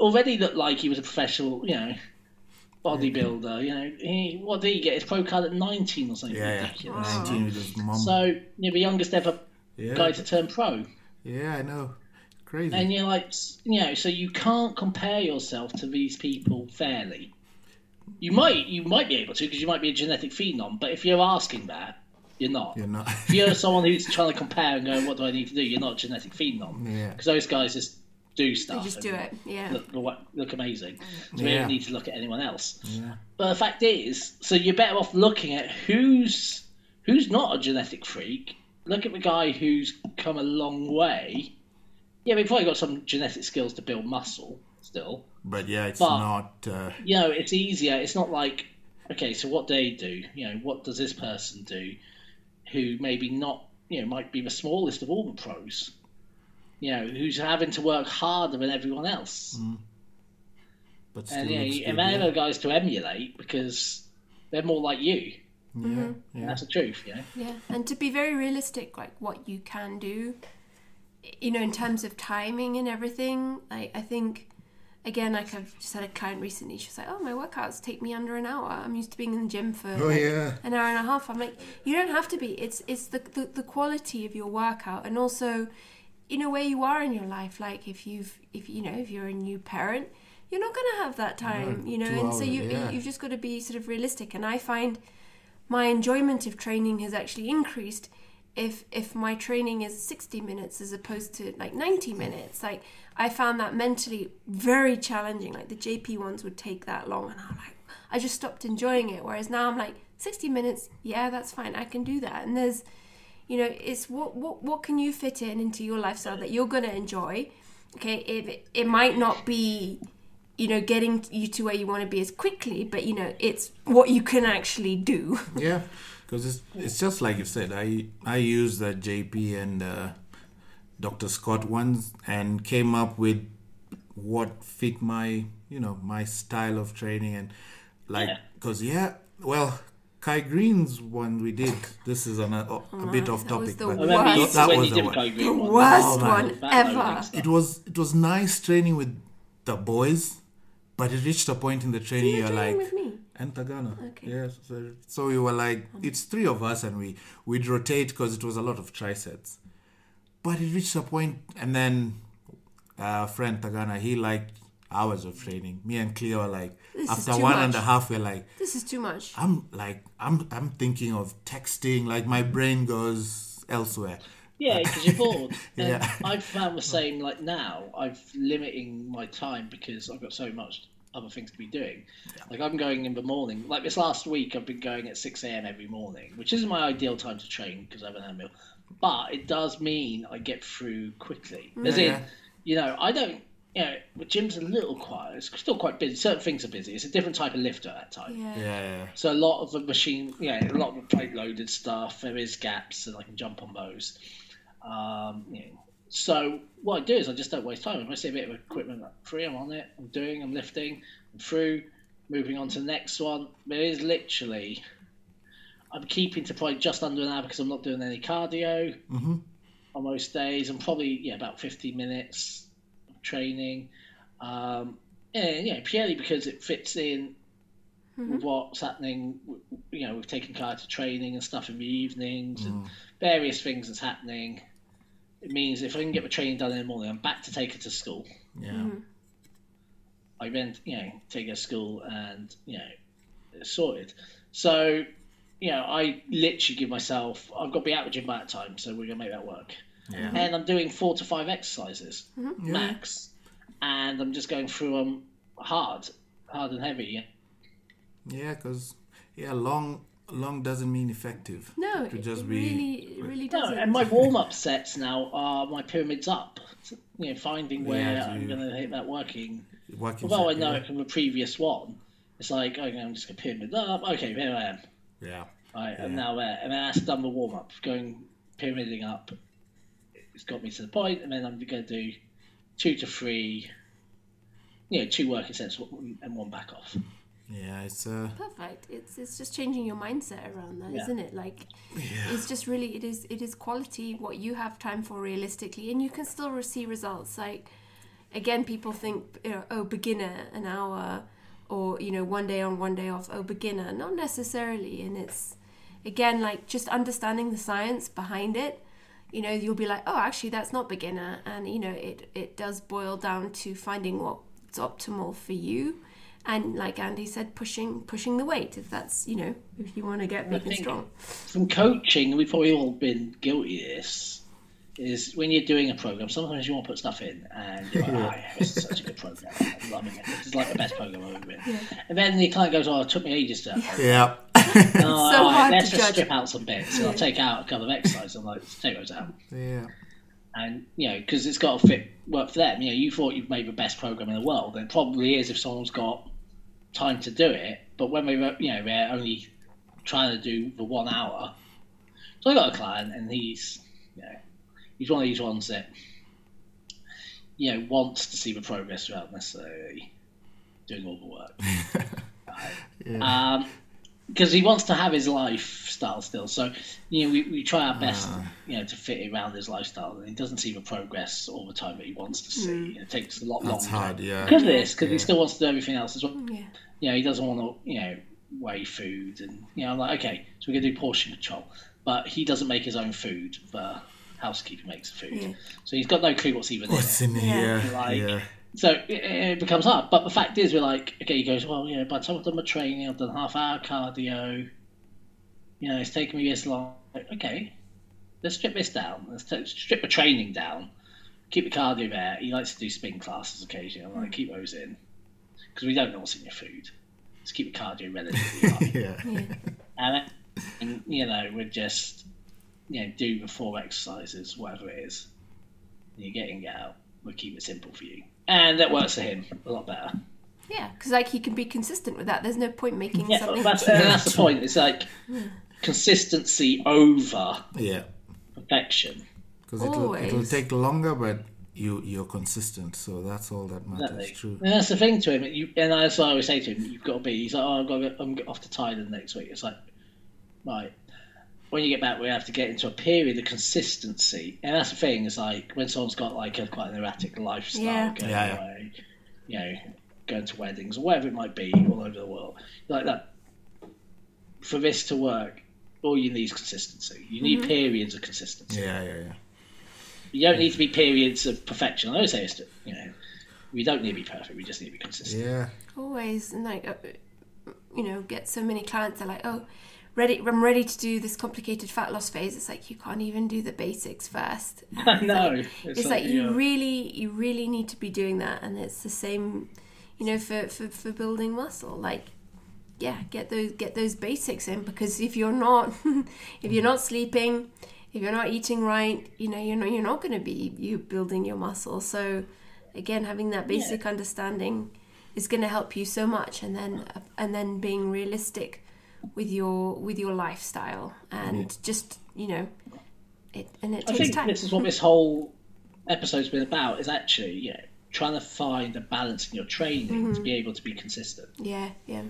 S2: already looked like he was a professional, you know, bodybuilder. You know, he what did he get his pro card at nineteen or something
S3: Yeah, yeah. 19 with his mom.
S2: So you know, the youngest ever
S3: yeah.
S2: guy to turn pro.
S3: yeah, I know. Crazy.
S2: And you're like, you know, so you can't compare yourself to these people fairly. You might, you might be able to because you might be a genetic phenom, but if you're asking that, you're not.
S3: You're not.
S2: If you're someone who's trying to compare and go, "What do I need to do?" You're not a genetic phenom
S3: yeah.
S2: because those guys just do
S1: They
S2: stuff.
S1: just do
S2: and
S1: it. Yeah.
S2: Look, look, look amazing. So we
S3: Yeah.
S2: don't need to look at anyone else.
S3: Yeah.
S2: But the fact is, so you're better off looking at who's who's not a genetic freak. Look at the guy who's come a long way. Yeah, we've probably got some genetic skills to build muscle still.
S3: But yeah, it's
S2: But-
S3: not. Uh,
S2: You know, it's easier. It's not like, okay, so what do they do? You know, what does this person do who maybe not, you know, might be the smallest of all the pros? You know, who's having to work harder than everyone else. Mm.
S3: but still
S2: and yeah, you-
S3: good,
S2: and they're
S3: yeah.
S2: the guys to emulate because they're more like you.
S3: Yeah, mm-hmm. yeah.
S2: That's the truth, you know.
S1: Yeah, and to be very realistic, like what you can do, you know, in terms of timing and everything. Like I think, again, like I've just had a client recently. She's like, "Oh, my workouts take me under an hour. I'm used to being in the gym for
S3: Oh,
S1: like,
S3: yeah.
S1: an hour and a half." I'm like, "You don't have to be. It's it's the, the the quality of your workout, and also, you know, where you are in your life. Like if you've if you know if you're a new parent." You're not going to have that time,
S3: No,
S1: you know, and so you
S3: yeah.
S1: you've just got to be sort of realistic. And I find my enjoyment of training has actually increased if if my training is 60 minutes as opposed to like 90 minutes like i found that mentally very challenging like the jp ones would take that long and i'm like i just stopped enjoying it whereas now i'm like 60 minutes yeah that's fine i can do that and there's you know it's what what what can you fit in into your lifestyle that you're going to enjoy okay it, it might not be you know getting you to where you want to be as quickly but you know it's what you can actually do
S3: Yeah, because it's it's just like you said. I I used the JP and uh, Dr. Scott ones and came up with what fit my you know my style of training and like
S2: Yeah.
S3: because yeah, well. Kai Greene's one we did. This is an, a, a bit off
S1: that was
S3: topic,
S1: the
S3: but
S2: I remember you,
S1: Worst.
S3: that was the one.
S1: The
S2: Greene one.
S1: worst
S3: Oh, man.
S1: one
S2: That load of
S1: ever
S3: it was it was nice training with the boys, but it reached a point in the training
S1: you
S3: you're
S1: training
S3: like
S1: with me
S3: and Tagana.
S1: Okay.
S3: Yes. So, so we were like, it's three of us, and we we'd rotate because it was a lot of trisets. But it reached a point, and then uh, friend Tagana, he liked hours of training. Me and Cleo were like,
S1: This is
S3: after
S1: too
S3: one
S1: much.
S3: and a half, we're like,
S1: this is too much
S3: I'm like, I'm I'm thinking of texting. Like my brain goes elsewhere.
S2: Yeah, because you're bored. And
S3: Yeah.
S2: I've found the same. Like now, I've limiting my time because I've got so much other things to be doing. Like I'm going in the morning. Like this last week, I've been going at six a.m. every morning, which isn't my ideal time to train because I haven't had a meal. But it does mean I get through quickly. As
S3: Yeah.
S2: in, you know, I don't. You know, the gym's a little quiet. It's still quite busy. Certain things are busy. It's a different type of lifter at that time.
S1: yeah,
S3: Yeah, yeah.
S2: So a lot of the machine, yeah, a lot of the plate loaded stuff. There is gaps, and I can jump on those. Um, you know, so what I do is I just don't waste time. If I see a bit of equipment like free, I'm on it. I'm doing. I'm lifting. I'm through. Moving on to the next one. There is literally. I'm keeping to probably just under an hour because I'm not doing any cardio
S3: Mhm.
S2: on most days. I'm probably yeah about 50 minutes of training. Um, and yeah, purely because it fits in mm-hmm. with what's happening. You know, we've taken car to training and stuff in the evenings and mm. various things that's happening. It means if I can get the training done in the morning, I'm back to take her to school.
S3: Yeah. Mm-hmm.
S2: I then, you know, take her to school and, you know, it's sorted. So, you know, I literally give myself, I've got to be out of the gym by that time, so we're going to make that work.
S3: Yeah.
S2: And I'm doing four to five exercises mm-hmm. max, and I'm just going through them hard, hard and heavy.
S3: Yeah, because yeah, long long doesn't mean effective.
S1: No,
S3: it could
S1: it
S3: just be
S1: really, it really
S2: No,
S1: doesn't.
S2: and my warm up sets now are my pyramids up. You know, finding where
S3: Yeah,
S2: I'm
S3: you-
S2: going to hit that working.
S3: working.
S2: Although I know
S3: yeah.
S2: it from the previous one, it's like, okay, I'm just going to pyramid up. Okay, here I am.
S3: Yeah.
S2: Right, I'm now there. And then that's done the warm up, going pyramiding up. It's got me to the point, and then I'm going to do two to three, you know, two working sets and one back off.
S3: Yeah, it's uh
S1: Perfect. It's it's just changing your mindset around that,
S2: Yeah.
S1: not it? Like, it's just really it is it is quality what you have time for realistically, and you can still see results. Like, again, people think you know, oh beginner an hour, or you know one day on one day off. Oh beginner, not necessarily. And it's again like just understanding the science behind it. You know, you'll be like, oh, actually, that's not beginner, and you know, it it does boil down to finding what's optimal for you and like Andy said, pushing pushing the weight if that's you know if you want to get big and strong.
S2: From coaching, we've probably all been guilty of this. Is when you're doing a program, sometimes you want to put stuff in, and you're like, oh, yeah, this is such a good program. I'm loving it. This is like the best program I've ever been. And then the client goes, oh, it took me ages to.
S3: yeah.
S2: Oh,
S1: So
S2: let's just
S1: judge.
S2: strip out some bits. And I'll take out a couple of exercises. I'm like, take those out.
S3: yeah.
S2: and you know because it's got to fit work for them. You know, you thought you've made the best program in the world, and it probably is if someone's got time to do it. But when we were, you know, they're only trying to do the one hour. So I got a client, and he's, you know, he's one of these ones that, you know, wants to see the progress without necessarily doing all the work. Yeah. Um, because he wants to have his lifestyle still. So, you know, we, we try our best, ah. you know, to fit it around his lifestyle, and he doesn't see the progress all the time that he wants to see. Mm. It takes a lot
S3: That's
S2: longer
S3: hard, yeah.
S2: because of this, because he still wants to do everything else as well.
S1: Mm, yeah,
S2: You know, he doesn't want to, you know, weigh food, and you know, I'm like, okay, so we're gonna do portion control, but he doesn't make his own food. The housekeeper makes the food,
S1: Yeah.
S2: so he's got no clue what's even in
S3: What's
S2: it.
S3: in here?
S2: Like-
S3: yeah.
S2: So it, it becomes hard. But the fact is, we're like, okay, he goes, well, you know, by the time I've done my training, I've done half hour cardio. You know, it's taken me this long. Like, okay, let's strip this down. Let's t- strip the training down. Keep the cardio there. He likes to do spin classes occasionally. I'm like, keep those in because we don't know what's in your food. Let's keep the cardio relatively high.
S3: Yeah.
S2: and, and you know, we're just you know do the four exercises, whatever it is. And you get in, get out. We'll keep it simple for you, and that works for him a lot better.
S1: yeah, because like he can be consistent with that. There's no point making
S2: Yeah,
S1: something.
S2: but that's, that's the point. It's like consistency over
S3: Yeah.
S2: perfection.
S3: Because it'll, it'll take longer, but you you're consistent. So that's all that matters.
S2: Exactly.
S3: True.
S2: And that's the thing to him. You, and that's what I always say to him. You've got to be. He's like, oh, I've got to go, I'm off to Thailand next week. It's like, right. When you get back, we have to get into a period of consistency, and that's the thing. It's like when someone's got like a quite an erratic lifestyle,
S1: Yeah.
S2: going
S3: Yeah, yeah.
S2: away, you know, going to weddings or whatever it might be all over the world, like that. For this to work, all you need is consistency. You need periods of consistency.
S3: Yeah, yeah, yeah.
S2: You don't need to be periods of perfection. I always say, it's, you know, we don't need to be perfect. We just need to be consistent.
S3: Yeah.
S1: Always and like uh, you know get so many clients are like oh ready I'm ready to do this complicated fat loss phase. It's like you can't even do the basics first.
S2: I know.
S1: it's, like, you
S2: yeah.
S1: really you really need to be doing that and it's the same you know for, for, for building muscle like yeah get those get those basics in because if you're not if you're mm-hmm. not sleeping if you're not eating right you know you're not you're not going to be you building your muscle so again having that basic understanding is going to help you so much and then and then being realistic with your with your lifestyle and just you know it and it
S2: I
S1: takes
S2: think
S1: time
S2: this is what this whole episode's been about. Is actually, you know, trying to find a balance in your training
S1: Mm-hmm.
S2: to be able to be consistent.
S1: yeah yeah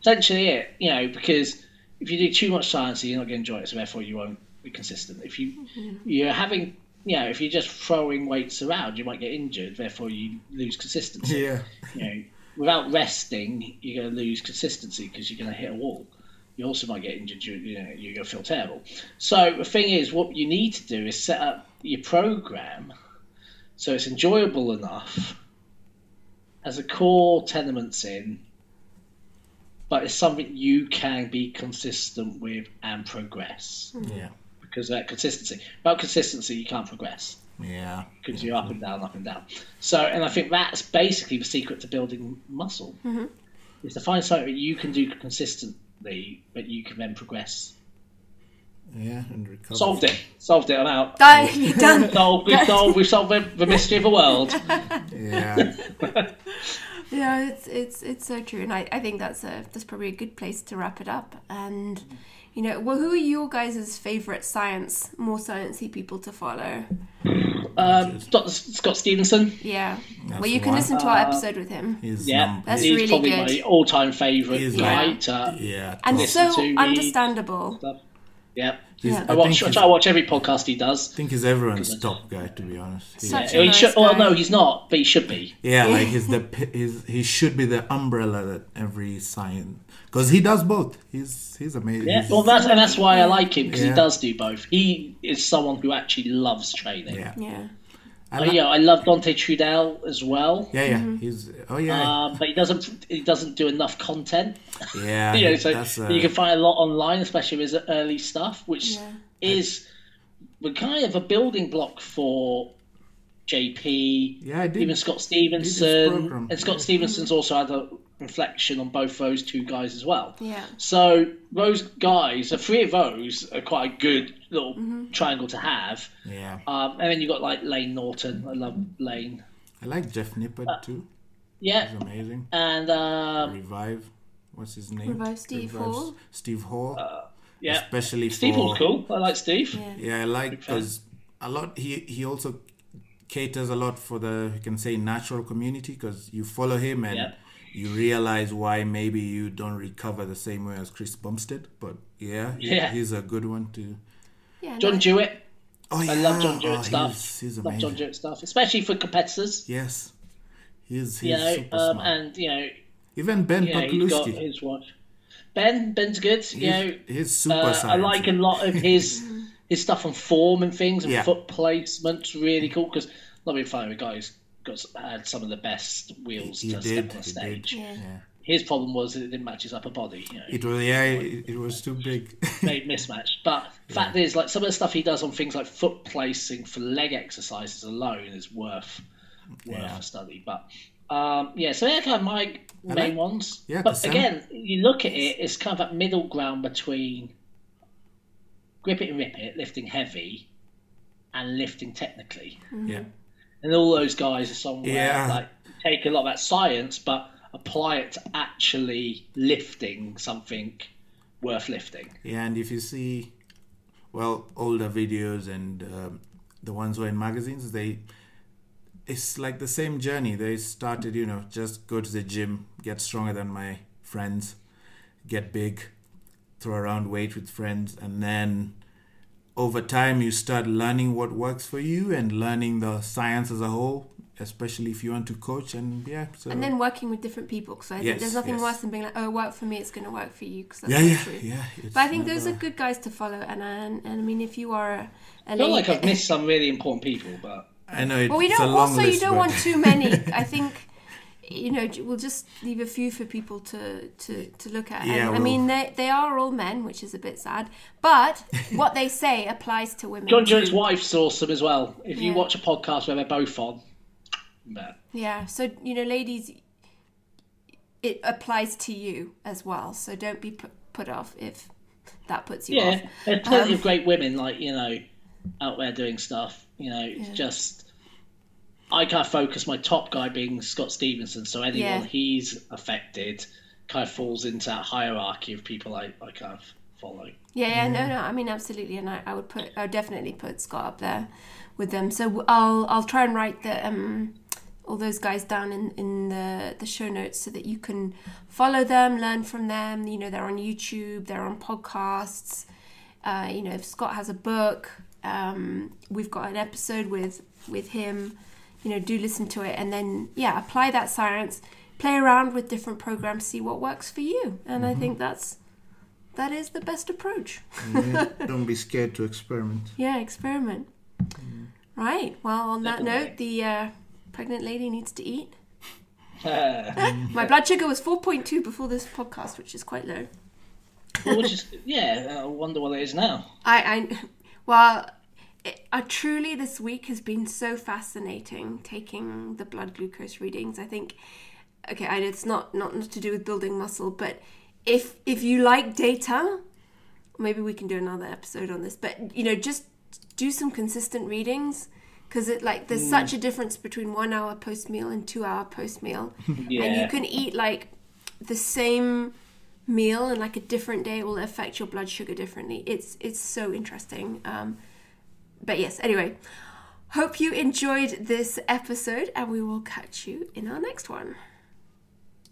S2: Essentially, it. You know, because if you do too much science, you're not going to enjoy it. So therefore, you won't be consistent. If you you're having, you know, if you're just throwing weights around, you might get injured. Therefore, you lose consistency.
S3: Yeah.
S2: you know, without resting, you're going to lose consistency because you're going to hit a wall. You also might get injured. You, you know, you're going to feel terrible. So the thing is, what you need to do is set up your program so it's enjoyable enough as a core tenements in, but it's something you can be consistent with and progress hmm.
S3: Yeah.
S2: because that consistency. Without consistency, you can't progress
S3: Yeah.
S2: because you're up and down, up and down. So, and I think that's basically the secret to building muscle mm-hmm. is to find something that you can do consistently, but you can then progress.
S3: Yeah. And recover.
S2: Solved it. Solved it. I'm out.
S1: Done. You're done.
S2: Solved, we solved, we solved the, the mystery of the world.
S3: Yeah.
S1: Yeah, it's it's it's so true, and I, I think that's a that's probably a good place to wrap it up. And you know, well, who are your guys' favorite science, more sciencey people to follow?
S2: Um, Dr. Scott Stevenson.
S1: Yeah,
S3: That's
S1: well, you can
S3: one.
S1: listen to our episode with him,
S3: He's
S2: Yeah,
S3: number.
S1: That's
S2: he's
S1: really
S2: probably
S1: good.
S2: my all-time favourite
S3: He's
S2: guy.
S3: like-
S2: to-
S3: Yeah.
S1: and so
S2: to me.
S1: understandable.
S2: Stuff. Yeah.
S3: He's-
S1: Yeah.
S2: I
S3: I
S2: watch.
S3: think
S2: I try to watch every podcast he does.
S3: I think he's everyone's top guy, to be honest. He-
S1: Such
S2: Yeah,
S1: a
S2: he should,
S1: nice
S2: well, no, he's not, but he should be.
S3: Yeah, like he's the he's, he should be the umbrella that every science because he does both. He's he's amazing.
S2: Yeah,
S3: He's-
S2: well, that's and that's why I like him because
S3: Yeah.
S2: he does do both. He is someone who actually loves training.
S3: yeah,
S1: Yeah,
S3: I
S2: Uh, yeah, I love Dante Trudel as well.
S3: yeah, yeah.
S1: Mm-hmm.
S3: He's oh yeah,
S2: Um, but he doesn't. He doesn't do enough content.
S3: yeah.
S2: you know, so
S3: that's, uh,
S2: you can find a lot online, especially with his early stuff, which
S1: Yeah.
S2: is the kind of a building block for JP.
S3: Yeah, I did.
S2: Even Scott Stevenson,
S3: his
S2: and Scott Stevenson's also had a reflection on both those two guys as well.
S1: yeah,
S2: So those guys, the three of those, are quite a good little
S1: Mm-hmm.
S2: triangle to have.
S3: yeah.
S2: Um, and then you got like Layne Norton. I love Lane.
S3: I like Jeff Nippard
S2: Uh,
S3: too.
S2: Yeah,
S3: He's amazing.
S2: and um,
S3: Revive. What's his name?
S1: Revive Steve
S3: Revive
S1: Hall.
S3: Steve Hall.
S2: yeah,
S3: Especially
S2: Steve
S3: for
S2: Hall's cool. I like Steve.
S1: yeah,
S3: Yeah, I like because a lot. He he also caters a lot for the you can say natural community because you follow him and
S2: Yeah.
S3: you realize why maybe you don't recover the same way as Chris Bumstead. But yeah,
S2: Yeah.
S3: he's a good one too.
S1: Yeah.
S2: John
S1: no,
S2: Jewett.
S3: Oh yeah,
S2: I love John Jewett
S3: oh,
S2: stuff.
S3: He's, he's
S2: Love. John Jewett stuff, especially for competitors.
S3: Yes, he's he's
S2: You know,
S3: super
S2: um,
S3: smart.
S2: and you know,
S3: Even Ben
S2: you know, he's got his watch. Ben, Ben's good.
S3: he's,
S2: You know,
S3: he's super
S2: uh, I like a lot of his his stuff on form and things and
S3: Yeah.
S2: foot placement's really cool because not being funny, the guy's got had some of the best wheels
S3: He
S2: to
S3: did.
S2: step on a
S3: He
S2: stage.
S3: did.
S1: Yeah.
S3: Yeah.
S2: His problem was that it didn't match his upper body. You know,
S3: It was yeah. It, it was too big.
S2: made mismatched. But the fact is, like some of the stuff he does on things like foot placing for leg exercises alone is worth worth
S3: Yeah.
S2: a study. But um, yeah, so they're kind of my main
S3: like-
S2: ones.
S3: yeah,
S2: but
S3: sound-
S2: again, you look at it, it's kind of that middle ground between grip it and rip it, lifting heavy, and lifting technically.
S3: yeah.
S2: And all those guys are somewhere
S3: Yeah.
S2: like take a lot of that science, but apply it to actually lifting something worth lifting.
S3: Yeah, and if you see, well, older videos and um, the ones who are in magazines, they it's like the same journey. They started, you know, just go to the gym, get stronger than my friends, get big, throw around weight with friends, and then over time you start learning what works for you and learning the science as a whole, especially if you want to coach. And yeah, so
S1: And then working with different people because I think
S3: Yes,
S1: there's nothing
S3: yes.
S1: worse than being like, oh, it worked for me, it's going to work for you because that's
S3: yeah,
S1: not
S3: yeah,
S1: true.
S3: yeah.
S1: But I think those are good guys to follow, and and, and I mean, if you are a, a
S2: I feel like I've missed some really important people, but
S3: I know it's
S1: well, we don't.
S3: long
S1: Also, you don't
S3: but-
S1: want too many. I think you know we'll just leave a few for people to to, to look at.
S3: Yeah,
S1: and, I mean, they they are all men, which is a bit sad. But what they say applies to women.
S2: John
S1: too.
S2: Jones' wife's awesome as well. If you watch a podcast where they're both on, man.
S1: Yeah. So you know, ladies, it applies to you as well. So don't be put, put off if that puts you
S2: Yeah,
S1: off.
S2: there's plenty
S1: Um,
S2: of great women like you know out there doing stuff. You know, it's
S1: Yeah.
S2: just I kind of focus my top guy being Scott Stevenson. So anyone
S1: Yeah.
S2: he's affected kind of falls into that hierarchy of people I, I kind of follow.
S1: Yeah, yeah, no, no. I mean, absolutely, and I, I would put, I would definitely put Scott up there with them. So I'll, I'll try and write the um, all those guys down in in the the show notes so that you can follow them, learn from them. You know, they're on YouTube, they're on podcasts. Uh, you know, if Scott has a book, um, we've got an episode with with him. You know, do listen to it, and then yeah, apply that science. Play around with different programs, see what works for you, and I think that's that is the best approach.
S3: Yeah, don't be scared to experiment.
S1: Yeah, experiment. Right. Well, on that
S2: Definitely.
S1: note, the uh, pregnant lady needs to eat. My blood sugar was 4.2 before this podcast, which is quite low.
S2: Well, which is, yeah, I wonder what it is now.
S1: I, I well, it, uh, truly this week has been so fascinating taking the blood glucose readings. I think, okay, I, it's not, not not to do with building muscle, but if if you like data, maybe we can do another episode on this. But you know, just do some consistent readings because it like there's
S2: Mm.
S1: such a difference between one hour post meal and two hour post meal, and you can eat like the same meal and like a different day will affect your blood sugar differently. It's it's so interesting. Um, but yes, anyway, hope you enjoyed this episode, and we will catch you in our next one.